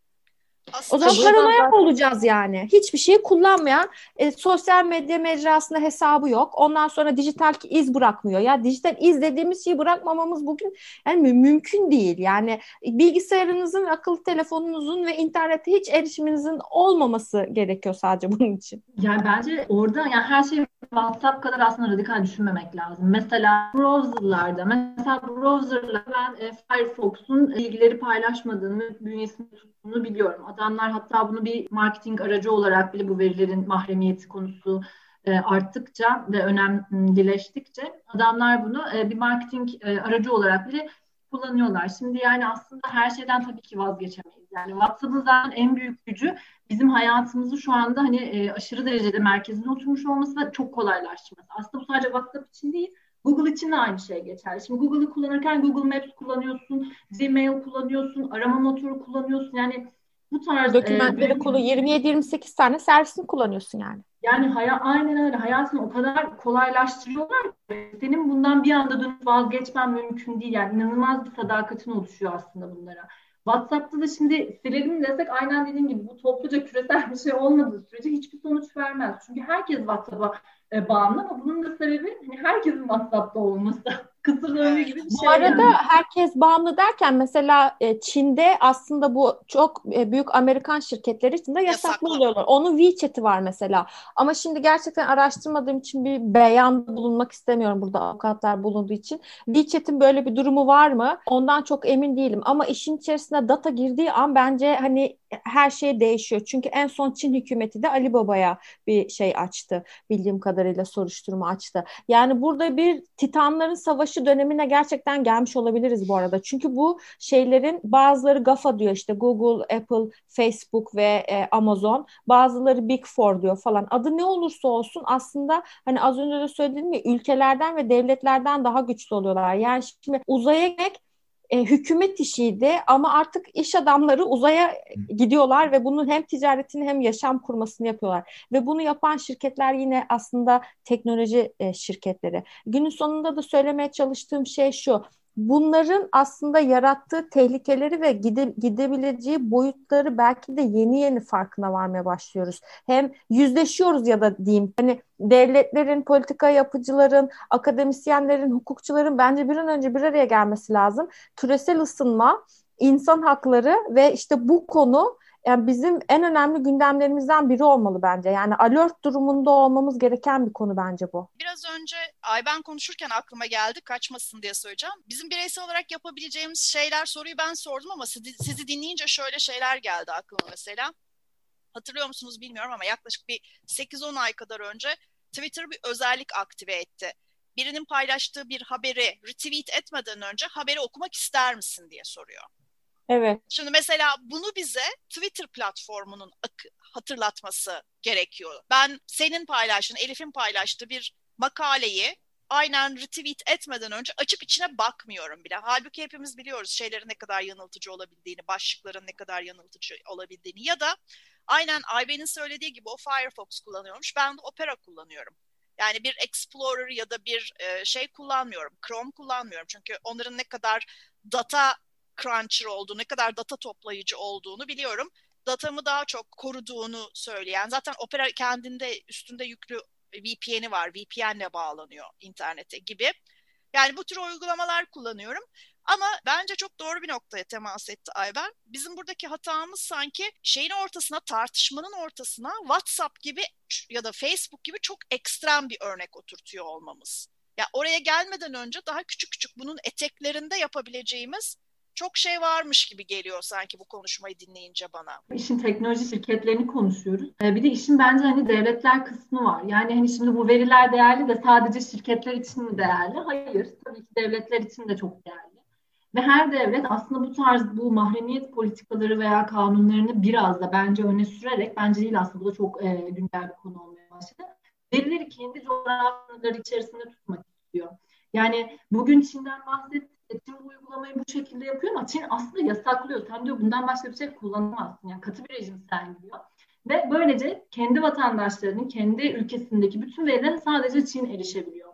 Aslında o zaman paranoyak olacağız yani. Hiçbir şeyi kullanmayan, e, sosyal medya mecrasında hesabı yok. Ondan sonra dijital iz bırakmıyor. Ya dijital iz dediğimiz şeyi bırakmamamız bugün yani mümkün değil. Yani bilgisayarınızın, akıllı telefonunuzun ve internete hiç erişiminizin olmaması gerekiyor sadece [laughs] bunun için. Yani bence orada yani her şey WhatsApp kadar aslında radikal düşünmemek lazım. Mesela browserlarda, mesela browserla ben e, Firefox'un bilgileri paylaşmadığını, bünyesinde tuttuğunu biliyorum. Adamlar hatta bunu bir marketing aracı olarak bile bu verilerin mahremiyeti konusu e, arttıkça ve önemlileştikçe adamlar bunu e, bir marketing e, aracı olarak bile kullanıyorlar. Şimdi yani aslında her şeyden tabii ki vazgeçemeyiz. Yani WhatsApp'ın zaten en büyük gücü bizim hayatımızı şu anda hani aşırı derecede merkezine oturmuş olması ve çok kolaylaştırması. Aslında bu sadece WhatsApp için değil, Google için de aynı şey geçerli. Şimdi Google'ı kullanırken Google Maps kullanıyorsun, Gmail kullanıyorsun, arama motoru kullanıyorsun. Yani bu tarz dokümentleri e, kolu 27-28 tane servisini kullanıyorsun yani. Yani haya, aynen öyle. Hayatını o kadar kolaylaştırıyorlar ki senin bundan bir anda dönüp vazgeçmen mümkün değil. Yani inanılmaz bir sadakatin oluşuyor aslında bunlara. WhatsApp'ta da şimdi silelim desek aynen dediğim gibi bu topluca küresel bir şey olmadığı sürece hiçbir sonuç vermez. Çünkü herkes WhatsApp'a e, bağımlı ama bunun da sebebi hani herkesin WhatsApp'ta olması. Kısır döngü gibi bir şey. Bu arada yani. herkes bağımlı derken mesela e, Çin'de aslında bu çok e, büyük Amerikan şirketleri için de yasaklı, yasaklı. oluyorlar. Onun WeChat'i var mesela. Ama şimdi gerçekten araştırmadığım için bir beyan bulunmak istemiyorum burada avukatlar bulunduğu için. WeChat'in böyle bir durumu var mı? Ondan çok emin değilim. Ama işin içerisine data girdiği an bence hani her şey değişiyor. Çünkü en son Çin hükümeti de Ali Baba'ya bir şey açtı. Bildiğim kadarıyla soruşturma açtı. Yani burada bir Titanların Savaşı dönemine gerçekten gelmiş olabiliriz bu arada. Çünkü bu şeylerin bazıları GAFA diyor işte Google, Apple, Facebook ve e, Amazon. Bazıları Big Four diyor falan. Adı ne olursa olsun aslında hani az önce de söylediğim gibi ülkelerden ve devletlerden daha güçlü oluyorlar. Yani şimdi uzaya gitmek e, hükümet işiydi ama artık iş adamları uzaya gidiyorlar ve bunun hem ticaretini hem yaşam kurmasını yapıyorlar. Ve bunu yapan şirketler yine aslında teknoloji e, şirketleri. Günün sonunda da söylemeye çalıştığım şey şu bunların aslında yarattığı tehlikeleri ve gide, gidebileceği boyutları belki de yeni yeni farkına varmaya başlıyoruz. Hem yüzleşiyoruz ya da diyeyim hani devletlerin, politika yapıcıların, akademisyenlerin, hukukçuların bence bir an önce bir araya gelmesi lazım. Küresel ısınma, insan hakları ve işte bu konu yani bizim en önemli gündemlerimizden biri olmalı bence. Yani alert durumunda olmamız gereken bir konu bence bu. Biraz önce Ayben konuşurken aklıma geldi kaçmasın diye söyleyeceğim. Bizim bireysel olarak yapabileceğimiz şeyler soruyu ben sordum ama sizi, sizi dinleyince şöyle şeyler geldi aklıma mesela. Hatırlıyor musunuz bilmiyorum ama yaklaşık bir 8-10 ay kadar önce Twitter bir özellik aktive etti. Birinin paylaştığı bir haberi retweet etmeden önce haberi okumak ister misin diye soruyor. Evet. Şimdi mesela bunu bize Twitter platformunun hatırlatması gerekiyor. Ben senin paylaştığın, Elif'in paylaştığı bir makaleyi aynen retweet etmeden önce açıp içine bakmıyorum bile. Halbuki hepimiz biliyoruz şeylerin ne kadar yanıltıcı olabildiğini, başlıkların ne kadar yanıltıcı olabildiğini ya da aynen Ayben'in söylediği gibi o Firefox kullanıyormuş. Ben de Opera kullanıyorum. Yani bir Explorer ya da bir e, şey kullanmıyorum. Chrome kullanmıyorum. Çünkü onların ne kadar data cruncher olduğunu, ne kadar data toplayıcı olduğunu biliyorum. Datamı daha çok koruduğunu söyleyen, zaten Opera kendinde üstünde yüklü VPN'i var, VPN'le bağlanıyor internete gibi. Yani bu tür uygulamalar kullanıyorum. Ama bence çok doğru bir noktaya temas etti Ayben. Bizim buradaki hatamız sanki şeyin ortasına, tartışmanın ortasına WhatsApp gibi ya da Facebook gibi çok ekstrem bir örnek oturtuyor olmamız. Ya oraya gelmeden önce daha küçük küçük bunun eteklerinde yapabileceğimiz çok şey varmış gibi geliyor sanki bu konuşmayı dinleyince bana. İşin teknoloji şirketlerini konuşuyoruz. Ee, bir de işin bence hani devletler kısmı var. Yani hani şimdi bu veriler değerli de sadece şirketler için mi değerli? Hayır. Tabii ki devletler için de çok değerli. Ve her devlet aslında bu tarz bu mahremiyet politikaları veya kanunlarını biraz da bence öne sürerek, bence değil aslında bu da çok e, güncel bir konu olmaya başladı verileri kendi coğrafyaları içerisinde tutmak istiyor. Yani bugün Çin'den bahsettik. Çin bu uygulamayı bu şekilde yapıyor ama Çin aslında yasaklıyor. Sen diyor bundan başka bir şey kullanamazsın. Yani katı bir rejim sergiliyor. Ve böylece kendi vatandaşlarının kendi ülkesindeki bütün verilere sadece Çin erişebiliyor.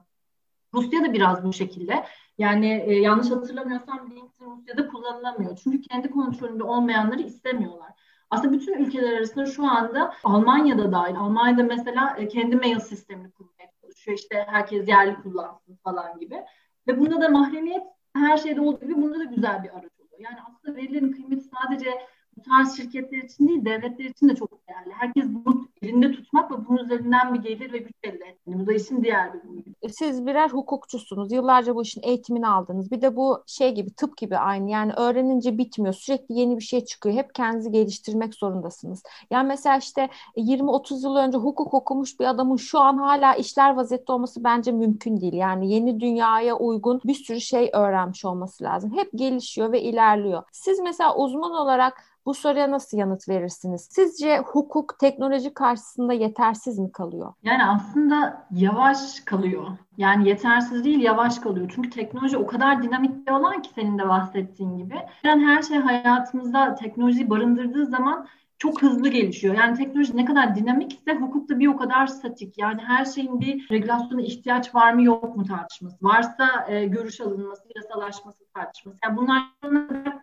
Rusya da biraz bu şekilde. Yani e, yanlış hatırlamıyorsam LinkedIn Rusya'da kullanılamıyor. Çünkü kendi kontrolünde olmayanları istemiyorlar. Aslında bütün ülkeler arasında şu anda Almanya'da dahil. Almanya'da mesela e, kendi mail sistemini kurmaya çalışıyor. İşte herkes yerli kullansın falan gibi. Ve bunda da mahremiyet her şeyde olduğu gibi bunda da güzel bir araç oluyor. Yani aslında verilerin kıymeti sadece bu tarz şirketler için değil, devletler için de çok değerli. Herkes bunu elinde tutmak ve bunun üzerinden bir gelir ve güç elde etmek. Bu da işin diğer bir boyutu. Siz birer hukukçusunuz. Yıllarca bu işin eğitimini aldınız. Bir de bu şey gibi, tıp gibi aynı. Yani öğrenince bitmiyor. Sürekli yeni bir şey çıkıyor. Hep kendinizi geliştirmek zorundasınız. Yani mesela işte 20-30 yıl önce hukuk okumuş bir adamın şu an hala işler vaziyette olması bence mümkün değil. Yani yeni dünyaya uygun bir sürü şey öğrenmiş olması lazım. Hep gelişiyor ve ilerliyor. Siz mesela uzman olarak bu soruya nasıl yanıt verirsiniz? Sizce hukuk teknoloji karşısında yetersiz mi kalıyor? Yani aslında yavaş kalıyor. Yani yetersiz değil yavaş kalıyor. Çünkü teknoloji o kadar dinamik bir alan ki senin de bahsettiğin gibi. Yani her şey hayatımızda teknoloji barındırdığı zaman çok hızlı gelişiyor. Yani teknoloji ne kadar dinamikse hukuk da bir o kadar statik. Yani her şeyin bir regülasyona ihtiyaç var mı yok mu tartışması. Varsa e, görüş alınması, yasalaşması tartışması. Yani bunlar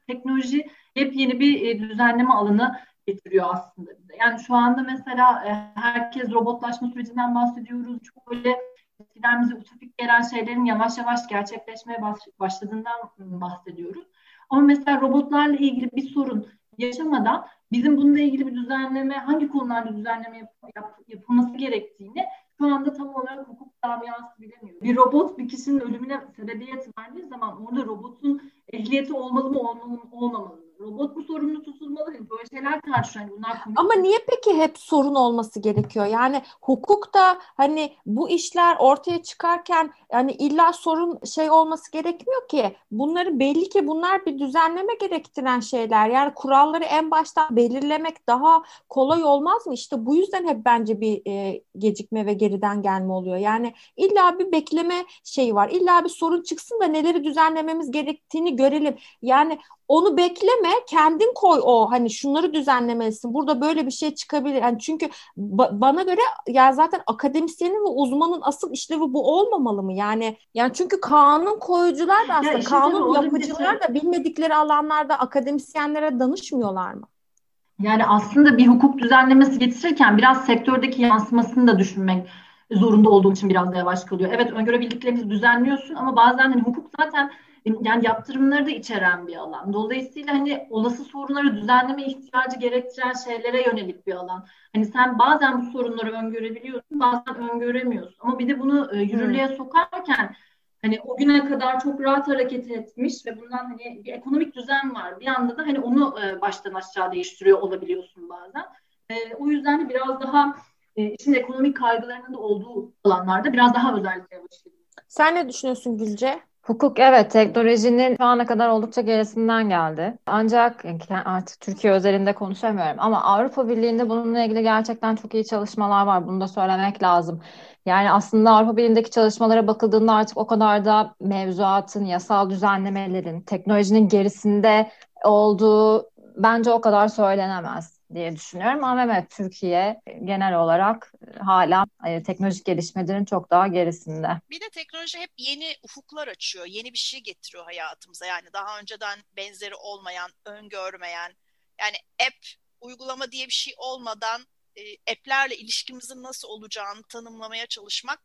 teknoloji yepyeni bir e, düzenleme alanı getiriyor aslında bize. Yani şu anda mesela e, herkes robotlaşma sürecinden bahsediyoruz. Çok böyle eskiden bize utopik gelen şeylerin yavaş yavaş gerçekleşmeye başladığından bahsediyoruz. Ama mesela robotlarla ilgili bir sorun yaşamadan bizim bununla ilgili bir düzenleme, hangi konularda düzenleme yap, yap, yapılması gerektiğini şu anda tam olarak hukuk camiası bilemiyor. Bir robot bir kişinin ölümüne sebebiyet verdiği zaman orada robotun ehliyeti olmalı mı olmalı mı olmamalı mı? Robot mu sorumlu tutulmalı? Böyle şeyler tartışıyor. Yani bunlar komik. Ama niye peki hep sorun olması gerekiyor? Yani hukukta hani bu işler ortaya çıkarken yani illa sorun şey olması gerekmiyor ki. Bunları belli ki bunlar bir düzenleme gerektiren şeyler. Yani kuralları en baştan belirlemek daha kolay olmaz mı? İşte bu yüzden hep bence bir e, gecikme ve geriden gelme oluyor. Yani illa bir bekleme şeyi var. İlla bir sorun çıksın da neleri düzenlememiz gerektiğini görelim. Yani onu bekleme kendin koy o hani şunları düzenlemelisin burada böyle bir şey çıkabilir yani çünkü ba- bana göre ya zaten akademisyenin ve uzmanın asıl işlevi bu olmamalı mı yani yani çünkü kanun koyucular da aslında ya işte kanun yapıcılar şey... da bilmedikleri alanlarda akademisyenlere danışmıyorlar mı? Yani aslında bir hukuk düzenlemesi getirirken biraz sektördeki yansımasını da düşünmek zorunda olduğun için biraz da yavaş kalıyor. Evet öngörebildiklerinizi düzenliyorsun ama bazen hani hukuk zaten yani yaptırımları da içeren bir alan. Dolayısıyla hani olası sorunları düzenleme ihtiyacı gerektiren şeylere yönelik bir alan. Hani sen bazen bu sorunları öngörebiliyorsun, bazen öngöremiyorsun. Ama bir de bunu e, yürürlüğe hmm. sokarken hani o güne kadar çok rahat hareket etmiş ve bundan hani bir ekonomik düzen var. Bir anda da hani onu e, baştan aşağı değiştiriyor olabiliyorsun bazen. E, o yüzden de biraz daha e, işin ekonomik kaygılarının da olduğu alanlarda biraz daha özellikle başlıyor. Sen ne düşünüyorsun Gülce? Hukuk evet teknolojinin şu ana kadar oldukça gerisinden geldi. Ancak artık Türkiye özelinde konuşamıyorum ama Avrupa Birliği'nde bununla ilgili gerçekten çok iyi çalışmalar var. Bunu da söylemek lazım. Yani aslında Avrupa Birliği'ndeki çalışmalara bakıldığında artık o kadar da mevzuatın, yasal düzenlemelerin, teknolojinin gerisinde olduğu bence o kadar söylenemez diye düşünüyorum. Ama evet Türkiye genel olarak hala e, teknolojik gelişmelerin çok daha gerisinde. Bir de teknoloji hep yeni ufuklar açıyor, yeni bir şey getiriyor hayatımıza. Yani daha önceden benzeri olmayan, öngörmeyen, yani app, uygulama diye bir şey olmadan e, app'lerle ilişkimizin nasıl olacağını tanımlamaya çalışmak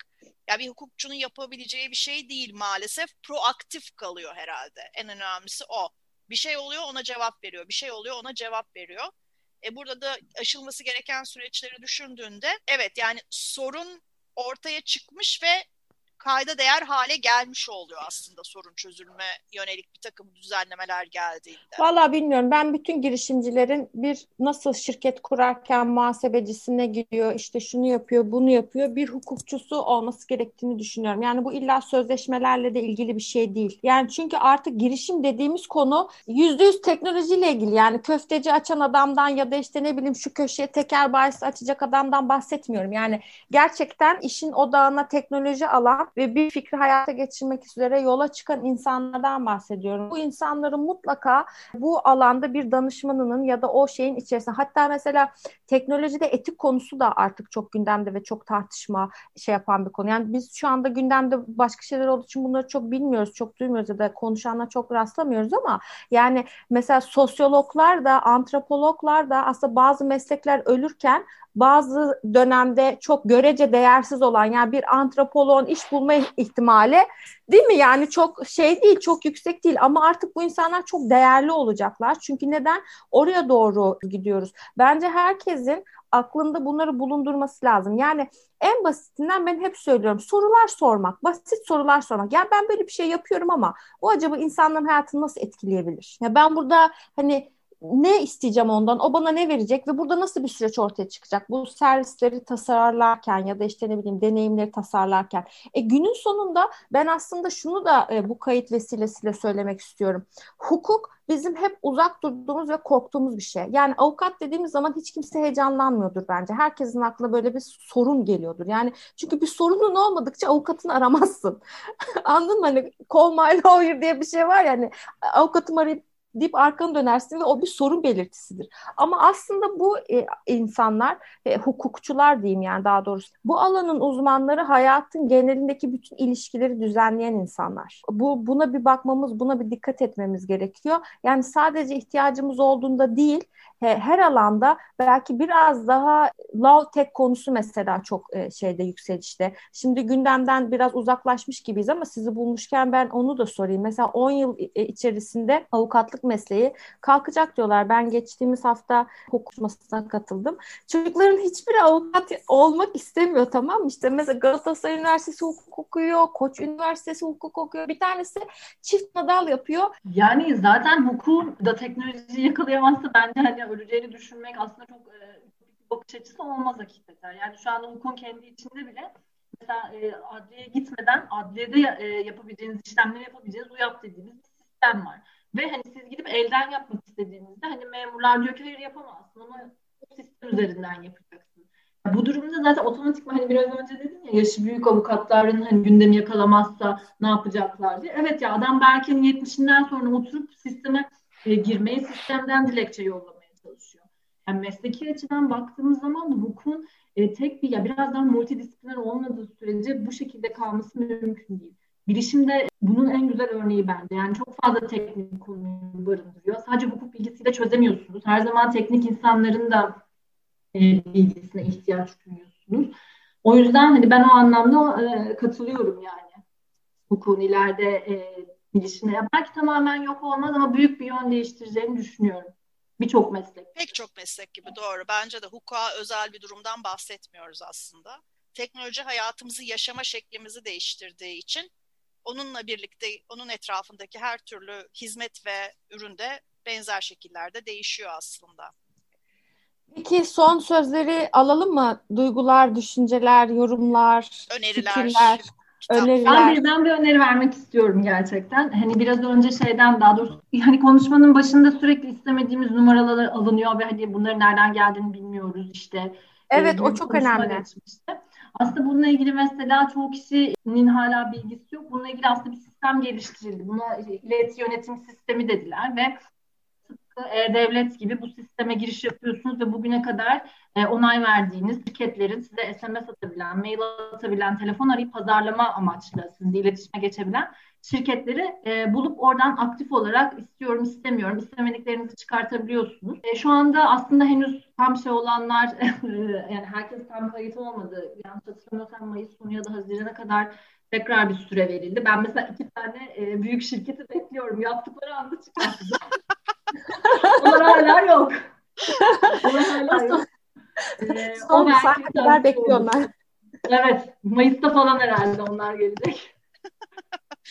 ya bir hukukçunun yapabileceği bir şey değil maalesef. Proaktif kalıyor herhalde. En önemlisi o. Bir şey oluyor ona cevap veriyor. Bir şey oluyor ona cevap veriyor. E, burada da aşılması gereken süreçleri düşündüğünde evet yani sorun ortaya çıkmış ve kayda değer hale gelmiş oluyor aslında sorun çözülme yönelik bir takım düzenlemeler geldiğinde. Valla bilmiyorum. Ben bütün girişimcilerin bir nasıl şirket kurarken muhasebecisine gidiyor, işte şunu yapıyor, bunu yapıyor, bir hukukçusu olması gerektiğini düşünüyorum. Yani bu illa sözleşmelerle de ilgili bir şey değil. Yani çünkü artık girişim dediğimiz konu yüzde yüz teknolojiyle ilgili. Yani köfteci açan adamdan ya da işte ne bileyim şu köşeye teker bayisi açacak adamdan bahsetmiyorum. Yani gerçekten işin odağına teknoloji alan ve bir fikri hayata geçirmek üzere yola çıkan insanlardan bahsediyorum. Bu insanların mutlaka bu alanda bir danışmanının ya da o şeyin içerisinde hatta mesela teknolojide etik konusu da artık çok gündemde ve çok tartışma şey yapan bir konu. Yani biz şu anda gündemde başka şeyler olduğu için bunları çok bilmiyoruz, çok duymuyoruz ya da konuşanla çok rastlamıyoruz ama yani mesela sosyologlar da antropologlar da aslında bazı meslekler ölürken bazı dönemde çok görece değersiz olan yani bir antropoloğun iş bulma ihtimali değil mi? Yani çok şey değil, çok yüksek değil ama artık bu insanlar çok değerli olacaklar. Çünkü neden? Oraya doğru gidiyoruz. Bence herkesin aklında bunları bulundurması lazım. Yani en basitinden ben hep söylüyorum sorular sormak, basit sorular sormak. Ya ben böyle bir şey yapıyorum ama bu acaba insanların hayatını nasıl etkileyebilir? Ya ben burada hani ne isteyeceğim ondan, o bana ne verecek ve burada nasıl bir süreç ortaya çıkacak? Bu servisleri tasarlarken ya da işte ne bileyim deneyimleri tasarlarken. E günün sonunda ben aslında şunu da e, bu kayıt vesilesiyle söylemek istiyorum. Hukuk bizim hep uzak durduğumuz ve korktuğumuz bir şey. Yani avukat dediğimiz zaman hiç kimse heyecanlanmıyordur bence. Herkesin aklına böyle bir sorun geliyordur. Yani çünkü bir sorunun olmadıkça avukatını aramazsın. [laughs] Anladın mı? Hani call my lawyer diye bir şey var ya hani avukatımı arayıp deyip arkanı dönersin ve o bir sorun belirtisidir. Ama aslında bu e, insanlar, e, hukukçular diyeyim yani daha doğrusu, bu alanın uzmanları hayatın genelindeki bütün ilişkileri düzenleyen insanlar. Bu Buna bir bakmamız, buna bir dikkat etmemiz gerekiyor. Yani sadece ihtiyacımız olduğunda değil, her alanda belki biraz daha low tech konusu mesela çok e, şeyde yükselişte. Şimdi gündemden biraz uzaklaşmış gibiyiz ama sizi bulmuşken ben onu da sorayım. Mesela 10 yıl e, içerisinde avukatlık mesleği kalkacak diyorlar. Ben geçtiğimiz hafta hukuk masasına katıldım. Çocukların hiçbiri avukat olmak istemiyor tamam mı? İşte mesela Galatasaray Üniversitesi hukuk okuyor, Koç Üniversitesi hukuk okuyor. Bir tanesi çift madal yapıyor. Yani zaten hukuk da teknolojiyi yakalayamazsa bence hani öleceğini düşünmek aslında çok e, bakış açısı olmaz hakikaten. Yani şu anda hukukun kendi içinde bile mesela e, adliyeye gitmeden adliyede e, yapabileceğiniz işlemleri yapabileceğiniz UYAP dediğimiz bir sistem var. Ve hani siz gidip elden yapmak istediğinizde hani memurlar diyor ki hayır yapamazsın ama o sistem üzerinden yapacaksın. Bu durumda zaten otomatik hani biraz önce dedim ya yaşı büyük avukatların hani gündemi yakalamazsa ne yapacaklar diye. Evet ya adam belki 70'inden sonra oturup sisteme e, girmeyi sistemden dilekçe çalışıyor. Yani mesleki açıdan baktığımız zaman da hukukun e, tek bir ya biraz daha multidisipliner olmadığı sürece bu şekilde kalması mümkün değil. Bilişimde bunun en güzel örneği bence. Yani çok fazla teknik konuyu barındırıyor. Sadece hukuk bilgisiyle çözemiyorsunuz. Her zaman teknik insanların da e, bilgisine ihtiyaç duyuyorsunuz. O yüzden hani ben o anlamda e, katılıyorum yani. Hukukun ileride e, bilişime. Belki tamamen yok olmaz ama büyük bir yön değiştireceğini düşünüyorum. Birçok meslek. Pek çok meslek gibi doğru. Bence de hukuka özel bir durumdan bahsetmiyoruz aslında. Teknoloji hayatımızı yaşama şeklimizi değiştirdiği için onunla birlikte onun etrafındaki her türlü hizmet ve üründe benzer şekillerde değişiyor aslında. Peki son sözleri alalım mı? Duygular, düşünceler, yorumlar, öneriler, fikirler, öneriler. Ben bir, ben bir öneri vermek istiyorum gerçekten. Hani biraz önce şeyden daha doğrusu hani konuşmanın başında sürekli istemediğimiz numaralar alınıyor ve hani bunların nereden geldiğini bilmiyoruz işte. Evet o çok önemli. Geçmişti. Aslında bununla ilgili mesela çoğu kişinin hala bilgisi yok. Bununla ilgili aslında bir sistem geliştirildi. Buna ileti yönetim sistemi dediler ve e-Devlet gibi bu sisteme giriş yapıyorsunuz ve bugüne kadar e, onay verdiğiniz şirketlerin size SMS atabilen, mail atabilen, telefon arayıp pazarlama amaçlı sizinle iletişime geçebilen şirketleri e, bulup oradan aktif olarak istiyorum, istemiyorum, istemediklerinizi çıkartabiliyorsunuz. E, şu anda aslında henüz tam şey olanlar, [laughs] yani herkes tam kayıt olmadı. Yanlış hatırlamıyorsam Mayıs sonu ya da Haziran'a kadar tekrar bir süre verildi. Ben mesela iki tane e, büyük şirketi bekliyorum. Yaptıkları anda çıkartacağım. [laughs] Onlar hala yok. Onlar hala yok. Ee, Son saate kadar bekliyorlar. evet. Mayıs'ta falan herhalde onlar gelecek.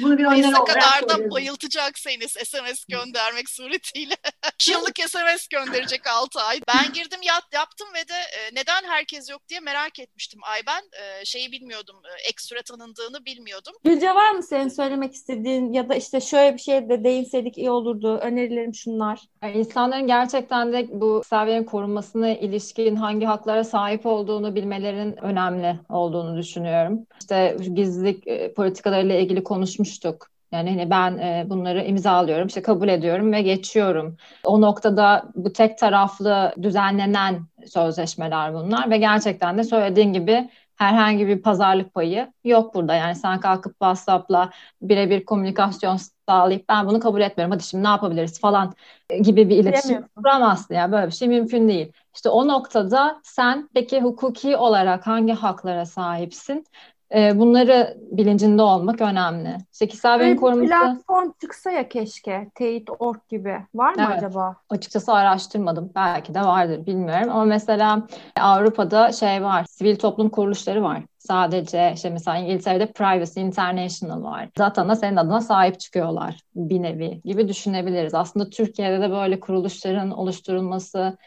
Bunu bir Mayıs'a kadar da bayıltacak seni SMS göndermek suretiyle. [laughs] Yıllık SMS gönderecek 6 ay. Ben girdim yat, yaptım ve de e, neden herkes yok diye merak etmiştim. Ay ben e, şeyi bilmiyordum. E, ekstra tanındığını bilmiyordum. Gülce var mı senin söylemek istediğin ya da işte şöyle bir şey de değinseydik iyi olurdu. Önerilerim şunlar. Yani insanların gerçekten de bu kişisel korunmasına ilişkin hangi haklara sahip olduğunu bilmelerin önemli olduğunu düşünüyorum. İşte gizlilik e, politikalarıyla ilgili konuşmuş konuşmuştuk. Yani hani ben e, bunları imzalıyorum, işte kabul ediyorum ve geçiyorum. O noktada bu tek taraflı düzenlenen sözleşmeler bunlar ve gerçekten de söylediğin gibi herhangi bir pazarlık payı yok burada. Yani sen kalkıp WhatsApp'la birebir komünikasyon sağlayıp ben bunu kabul etmiyorum hadi şimdi ne yapabiliriz falan gibi bir iletişim kuramazsın. Yani böyle bir şey mümkün değil. İşte o noktada sen peki hukuki olarak hangi haklara sahipsin? E, bunları bilincinde olmak önemli. İşte kişisel veri koruması... platform çıksa ya keşke. Teyit.org gibi. Var mı evet. acaba? Açıkçası araştırmadım. Belki de vardır bilmiyorum. Ama mesela Avrupa'da şey var. Sivil toplum kuruluşları var. Sadece işte mesela İngiltere'de Privacy International var. Zaten da senin adına sahip çıkıyorlar bir nevi gibi düşünebiliriz. Aslında Türkiye'de de böyle kuruluşların oluşturulması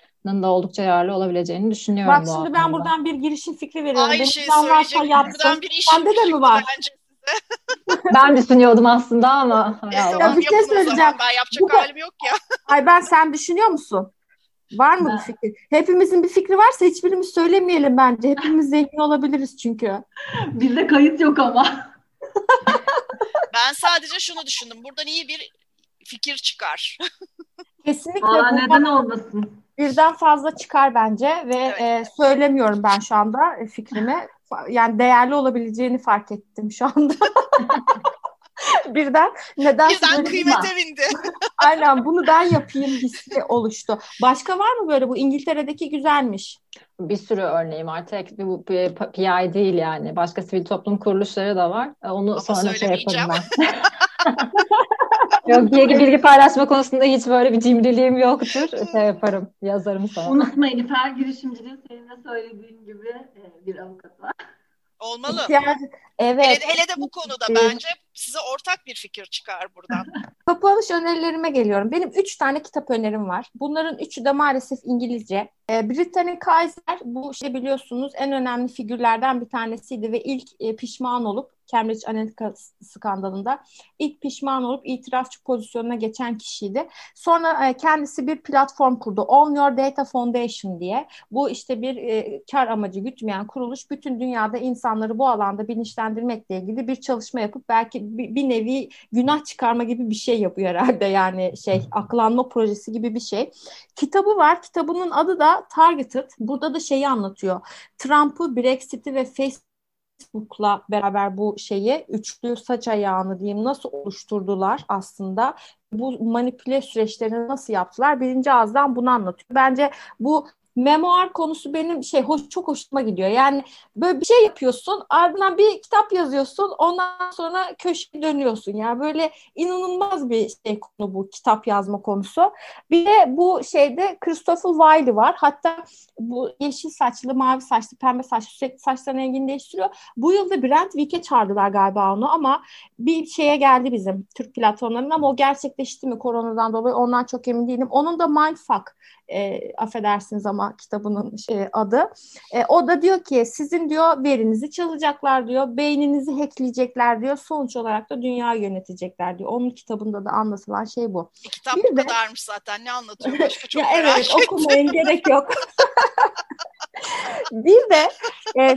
da oldukça yararlı olabileceğini düşünüyorum Bak şimdi ben buradan bir girişim fikri veriyorum. Aynı şey söyleyecek. Buradan bir işim Sende de mi var? [laughs] [laughs] ben düşünüyordum aslında ama. ya bir şey söyleyeceğim. Ben yapacak Bu... halim yok ya. [laughs] Ay ben sen düşünüyor musun? Var mı bir fikir? Hepimizin bir fikri varsa hiçbirimiz söylemeyelim bence. Hepimiz zengin olabiliriz çünkü. Bizde kayıt yok ama. ben sadece şunu düşündüm. Buradan iyi bir fikir çıkar. Kesinlikle. Aa, neden olmasın? Birden fazla çıkar bence ve evet. e, söylemiyorum ben şu anda fikrimi. Yani değerli olabileceğini fark ettim şu anda. [laughs] birden neden birden kıymete bindi. [laughs] Aynen bunu ben yapayım hissi oluştu. Başka var mı böyle bu İngiltere'deki güzelmiş? Bir sürü örneğim var. Tek bu PI değil yani. Başka sivil toplum kuruluşları da var. Onu Ama sonra şey yaparım ben. [laughs] Yok bilgi, bilgi paylaşma konusunda hiç böyle bir cimriliğim yoktur. Şey yaparım, yazarım sana. Unutmayın her girişimcinin senin de söylediğin gibi e, bir avukat var. Olmalı. evet. Hele, hele de bu konuda bence size ortak bir fikir çıkar buradan. [laughs] Kapanış önerilerime geliyorum. Benim üç tane kitap önerim var. Bunların üçü de maalesef İngilizce. E, Brittany Kaiser bu şey biliyorsunuz en önemli figürlerden bir tanesiydi ve ilk e, pişman olup Cambridge Analytica skandalında ilk pişman olup itirafçı pozisyonuna geçen kişiydi. Sonra e, kendisi bir platform kurdu. Own Your Data Foundation diye. Bu işte bir e, kar amacı gütmeyen kuruluş bütün dünyada insanları bu alanda bilinçlendirmekle ilgili bir çalışma yapıp belki bir, bir nevi günah çıkarma gibi bir şey yapıyor herhalde. Yani şey [laughs] aklanma projesi gibi bir şey. Kitabı var. Kitabının adı da Targeted. Burada da şeyi anlatıyor. Trump'ı, Brexit'i ve Facebook Facebook'la beraber bu şeyi üçlü saç ayağını diyeyim nasıl oluşturdular aslında bu manipüle süreçlerini nasıl yaptılar birinci ağızdan bunu anlatıyor. Bence bu memoar konusu benim şey hoş, çok hoşuma gidiyor. Yani böyle bir şey yapıyorsun ardından bir kitap yazıyorsun ondan sonra köşe dönüyorsun. Yani böyle inanılmaz bir şey konu bu kitap yazma konusu. Bir de bu şeyde Christopher Wiley var. Hatta bu yeşil saçlı, mavi saçlı, pembe saçlı sürekli saçlarını rengini değiştiriyor. Bu yılda Brent Wick'e çağırdılar galiba onu ama bir şeye geldi bizim Türk platformlarının ama o gerçekleşti mi koronadan dolayı ondan çok emin değilim. Onun da Mindfuck e, affedersiniz ama kitabının şey, adı. E, o da diyor ki sizin diyor verinizi çalacaklar diyor, beyninizi hackleyecekler diyor. Sonuç olarak da dünya yönetecekler diyor. Onun kitabında da anlatılan şey bu. E, kitap bir bu de, kadarmış zaten. Ne anlatıyor başka çok [laughs] ya Evet okumayın [laughs] gerek yok. [laughs] bir de e,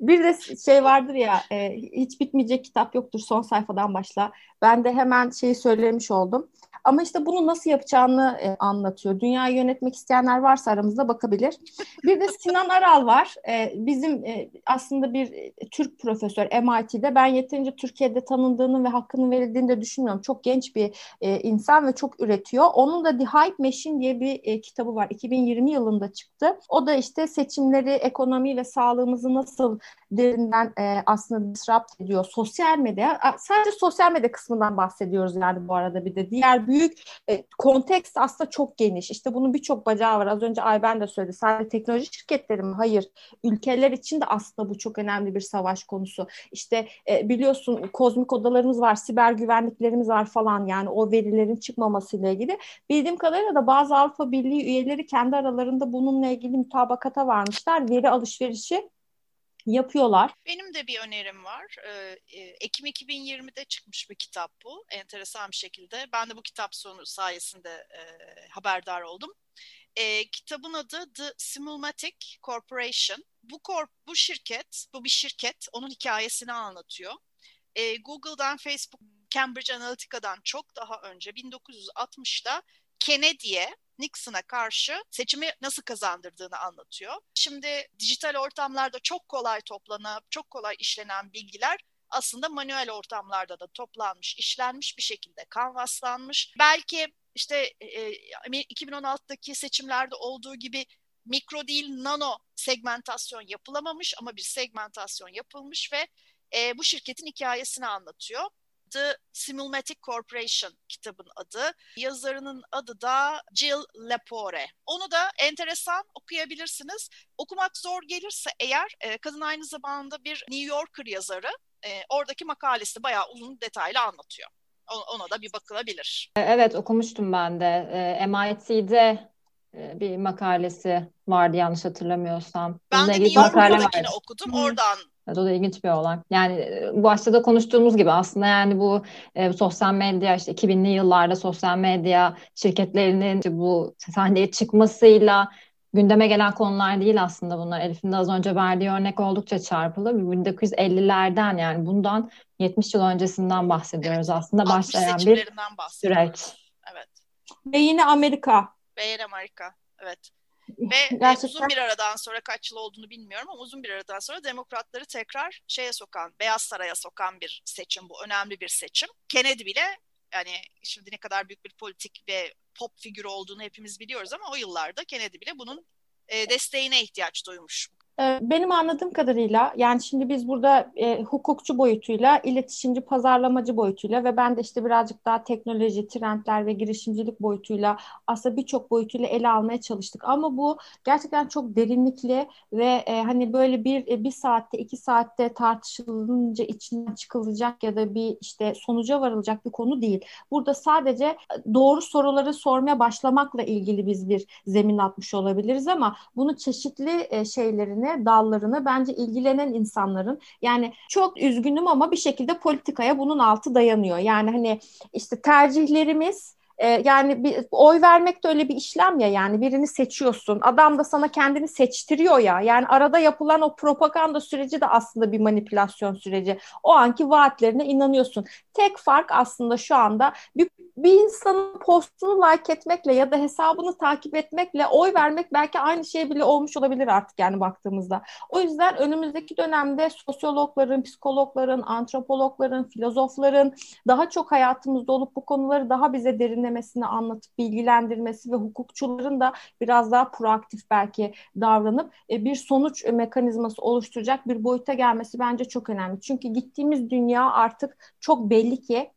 bir de şey vardır ya e, hiç bitmeyecek kitap yoktur son sayfadan başla. Ben de hemen şeyi söylemiş oldum. Ama işte bunu nasıl yapacağını e, anlatıyor. Dünyayı yönetmek isteyenler varsa aramızda bakabilir. Bir de Sinan Aral var. E, bizim e, aslında bir e, Türk profesör MIT'de. Ben yeterince Türkiye'de tanındığını ve hakkının verildiğini de düşünmüyorum. Çok genç bir e, insan ve çok üretiyor. Onun da The Hype Machine diye bir e, kitabı var. 2020 yılında çıktı. O da işte seçimleri, ekonomi ve sağlığımızı nasıl derinden e, aslında disrupt ediyor. Sosyal medya, sadece sosyal medya kısmından bahsediyoruz yani bu arada bir de. Diğer büyük e, kontekst aslında çok geniş. İşte bunun birçok bacağı var. Az önce Ayben de söyledi. Sadece teknoloji şirketleri mi? Hayır. Ülkeler için de aslında bu çok önemli bir savaş konusu. İşte e, biliyorsun kozmik odalarımız var, siber güvenliklerimiz var falan yani o verilerin çıkmamasıyla ilgili. Bildiğim kadarıyla da bazı Avrupa Birliği üyeleri kendi aralarında bununla ilgili mutabakata varmışlar. Veri alışverişi yapıyorlar. Benim de bir önerim var. Ee, e, Ekim 2020'de çıkmış bir kitap bu. Enteresan bir şekilde. Ben de bu kitap sonu sayesinde e, haberdar oldum. E, kitabın adı The Simulmatic Corporation. Bu korp, bu şirket, bu bir şirket. Onun hikayesini anlatıyor. E, Google'dan, Facebook, Cambridge Analytica'dan çok daha önce 1960'da Kennedy'ye Nixon'a karşı seçimi nasıl kazandırdığını anlatıyor. Şimdi dijital ortamlarda çok kolay toplanıp çok kolay işlenen bilgiler aslında manuel ortamlarda da toplanmış, işlenmiş bir şekilde kanvaslanmış. Belki işte e, 2016'daki seçimlerde olduğu gibi mikro değil nano segmentasyon yapılamamış ama bir segmentasyon yapılmış ve e, bu şirketin hikayesini anlatıyor. The Simulmatic Corporation kitabın adı. Yazarının adı da Jill Lepore. Onu da enteresan okuyabilirsiniz. Okumak zor gelirse eğer e, kadın aynı zamanda bir New Yorker yazarı. E, oradaki makalesi bayağı uzun detaylı anlatıyor. Ona da bir bakılabilir. E, evet okumuştum ben de. MIT'de bir makalesi vardı yanlış hatırlamıyorsam. Ben de New York'takini okudum. Oradan Evet, o da ilginç bir olay. Yani e, başta da konuştuğumuz gibi aslında yani bu e, sosyal medya işte 2000'li yıllarda sosyal medya şirketlerinin işte bu sahneye çıkmasıyla gündeme gelen konular değil aslında bunlar. Elif'in de az önce verdiği örnek oldukça çarpılı. 1950'lerden yani bundan 70 yıl öncesinden bahsediyoruz evet, aslında başlayan bir süreç. Evet. Ve yine Amerika. Ve yine Amerika. Evet. Ve e, Gerçekten... uzun bir aradan sonra kaç yıl olduğunu bilmiyorum ama uzun bir aradan sonra demokratları tekrar şeye sokan, Beyaz Saray'a sokan bir seçim bu. Önemli bir seçim. Kennedy bile yani şimdi ne kadar büyük bir politik ve pop figürü olduğunu hepimiz biliyoruz ama o yıllarda Kennedy bile bunun e, desteğine ihtiyaç duymuş. Ee, benim anladığım kadarıyla yani şimdi biz burada e, hukukçu boyutuyla, iletişimci, pazarlamacı boyutuyla ve ben de işte birazcık daha teknoloji, trendler ve girişimcilik boyutuyla aslında birçok boyutuyla ele almaya çalıştık. Ama bu gerçekten çok derinlikli ve e, hani böyle bir e, bir saatte, iki saatte tartışılınca içinden çıkılacak ya da bir işte sonuca varılacak bir konu değil. Burada sadece doğru soruları sormaya başlamakla ilgili biz bir zemin atmış olabiliriz ama bunu çeşitli e, şeylerini dallarını bence ilgilenen insanların yani çok üzgünüm ama bir şekilde politikaya bunun altı dayanıyor. Yani hani işte tercihlerimiz e, yani bir oy vermek de öyle bir işlem ya yani birini seçiyorsun. Adam da sana kendini seçtiriyor ya. Yani arada yapılan o propaganda süreci de aslında bir manipülasyon süreci. O anki vaatlerine inanıyorsun. Tek fark aslında şu anda bir, bir insanın postunu like etmekle ya da hesabını takip etmekle oy vermek belki aynı şey bile olmuş olabilir artık yani baktığımızda. O yüzden önümüzdeki dönemde sosyologların, psikologların, antropologların, filozofların daha çok hayatımızda olup bu konuları daha bize derinlemesine anlatıp bilgilendirmesi ve hukukçuların da biraz daha proaktif belki davranıp e, bir sonuç mekanizması oluşturacak bir boyuta gelmesi bence çok önemli. Çünkü gittiğimiz dünya artık çok belli ki e,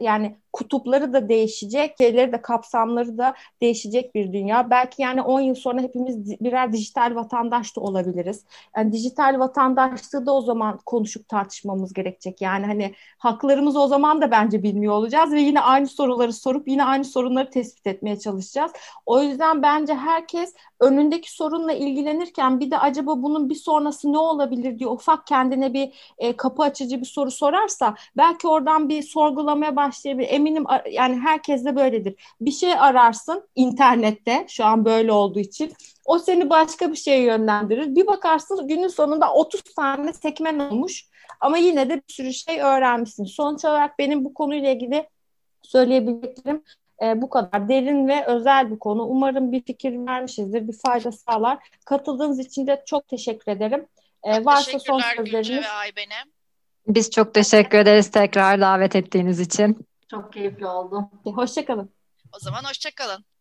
yani kutupları da değişecek, şeyleri de kapsamları da değişecek bir dünya. Belki yani 10 yıl sonra hepimiz birer dijital vatandaş da olabiliriz. Yani dijital vatandaşlığı da o zaman konuşup tartışmamız gerekecek. Yani hani haklarımızı o zaman da bence bilmiyor olacağız ve yine aynı soruları sorup yine aynı sorunları tespit etmeye çalışacağız. O yüzden bence herkes önündeki sorunla ilgilenirken bir de acaba bunun bir sonrası ne olabilir diye ufak kendine bir e, kapı açıcı bir soru sorarsa belki oradan bir sorgulamaya başlayabilir. Eminim yani herkes de böyledir. Bir şey ararsın internette şu an böyle olduğu için. O seni başka bir şeye yönlendirir. Bir bakarsın günün sonunda 30 tane sekmen olmuş ama yine de bir sürü şey öğrenmişsin. Sonuç olarak benim bu konuyla ilgili söyleyebileceklerim e, bu kadar derin ve özel bir konu. Umarım bir fikir vermişizdir, bir fayda sağlar. Katıldığınız için de çok teşekkür ederim. E, varsa son sözleriniz. ve Ayben'e. Biz çok teşekkür ederiz tekrar davet ettiğiniz için. Çok keyifli oldu. Hoşçakalın. O zaman hoşçakalın.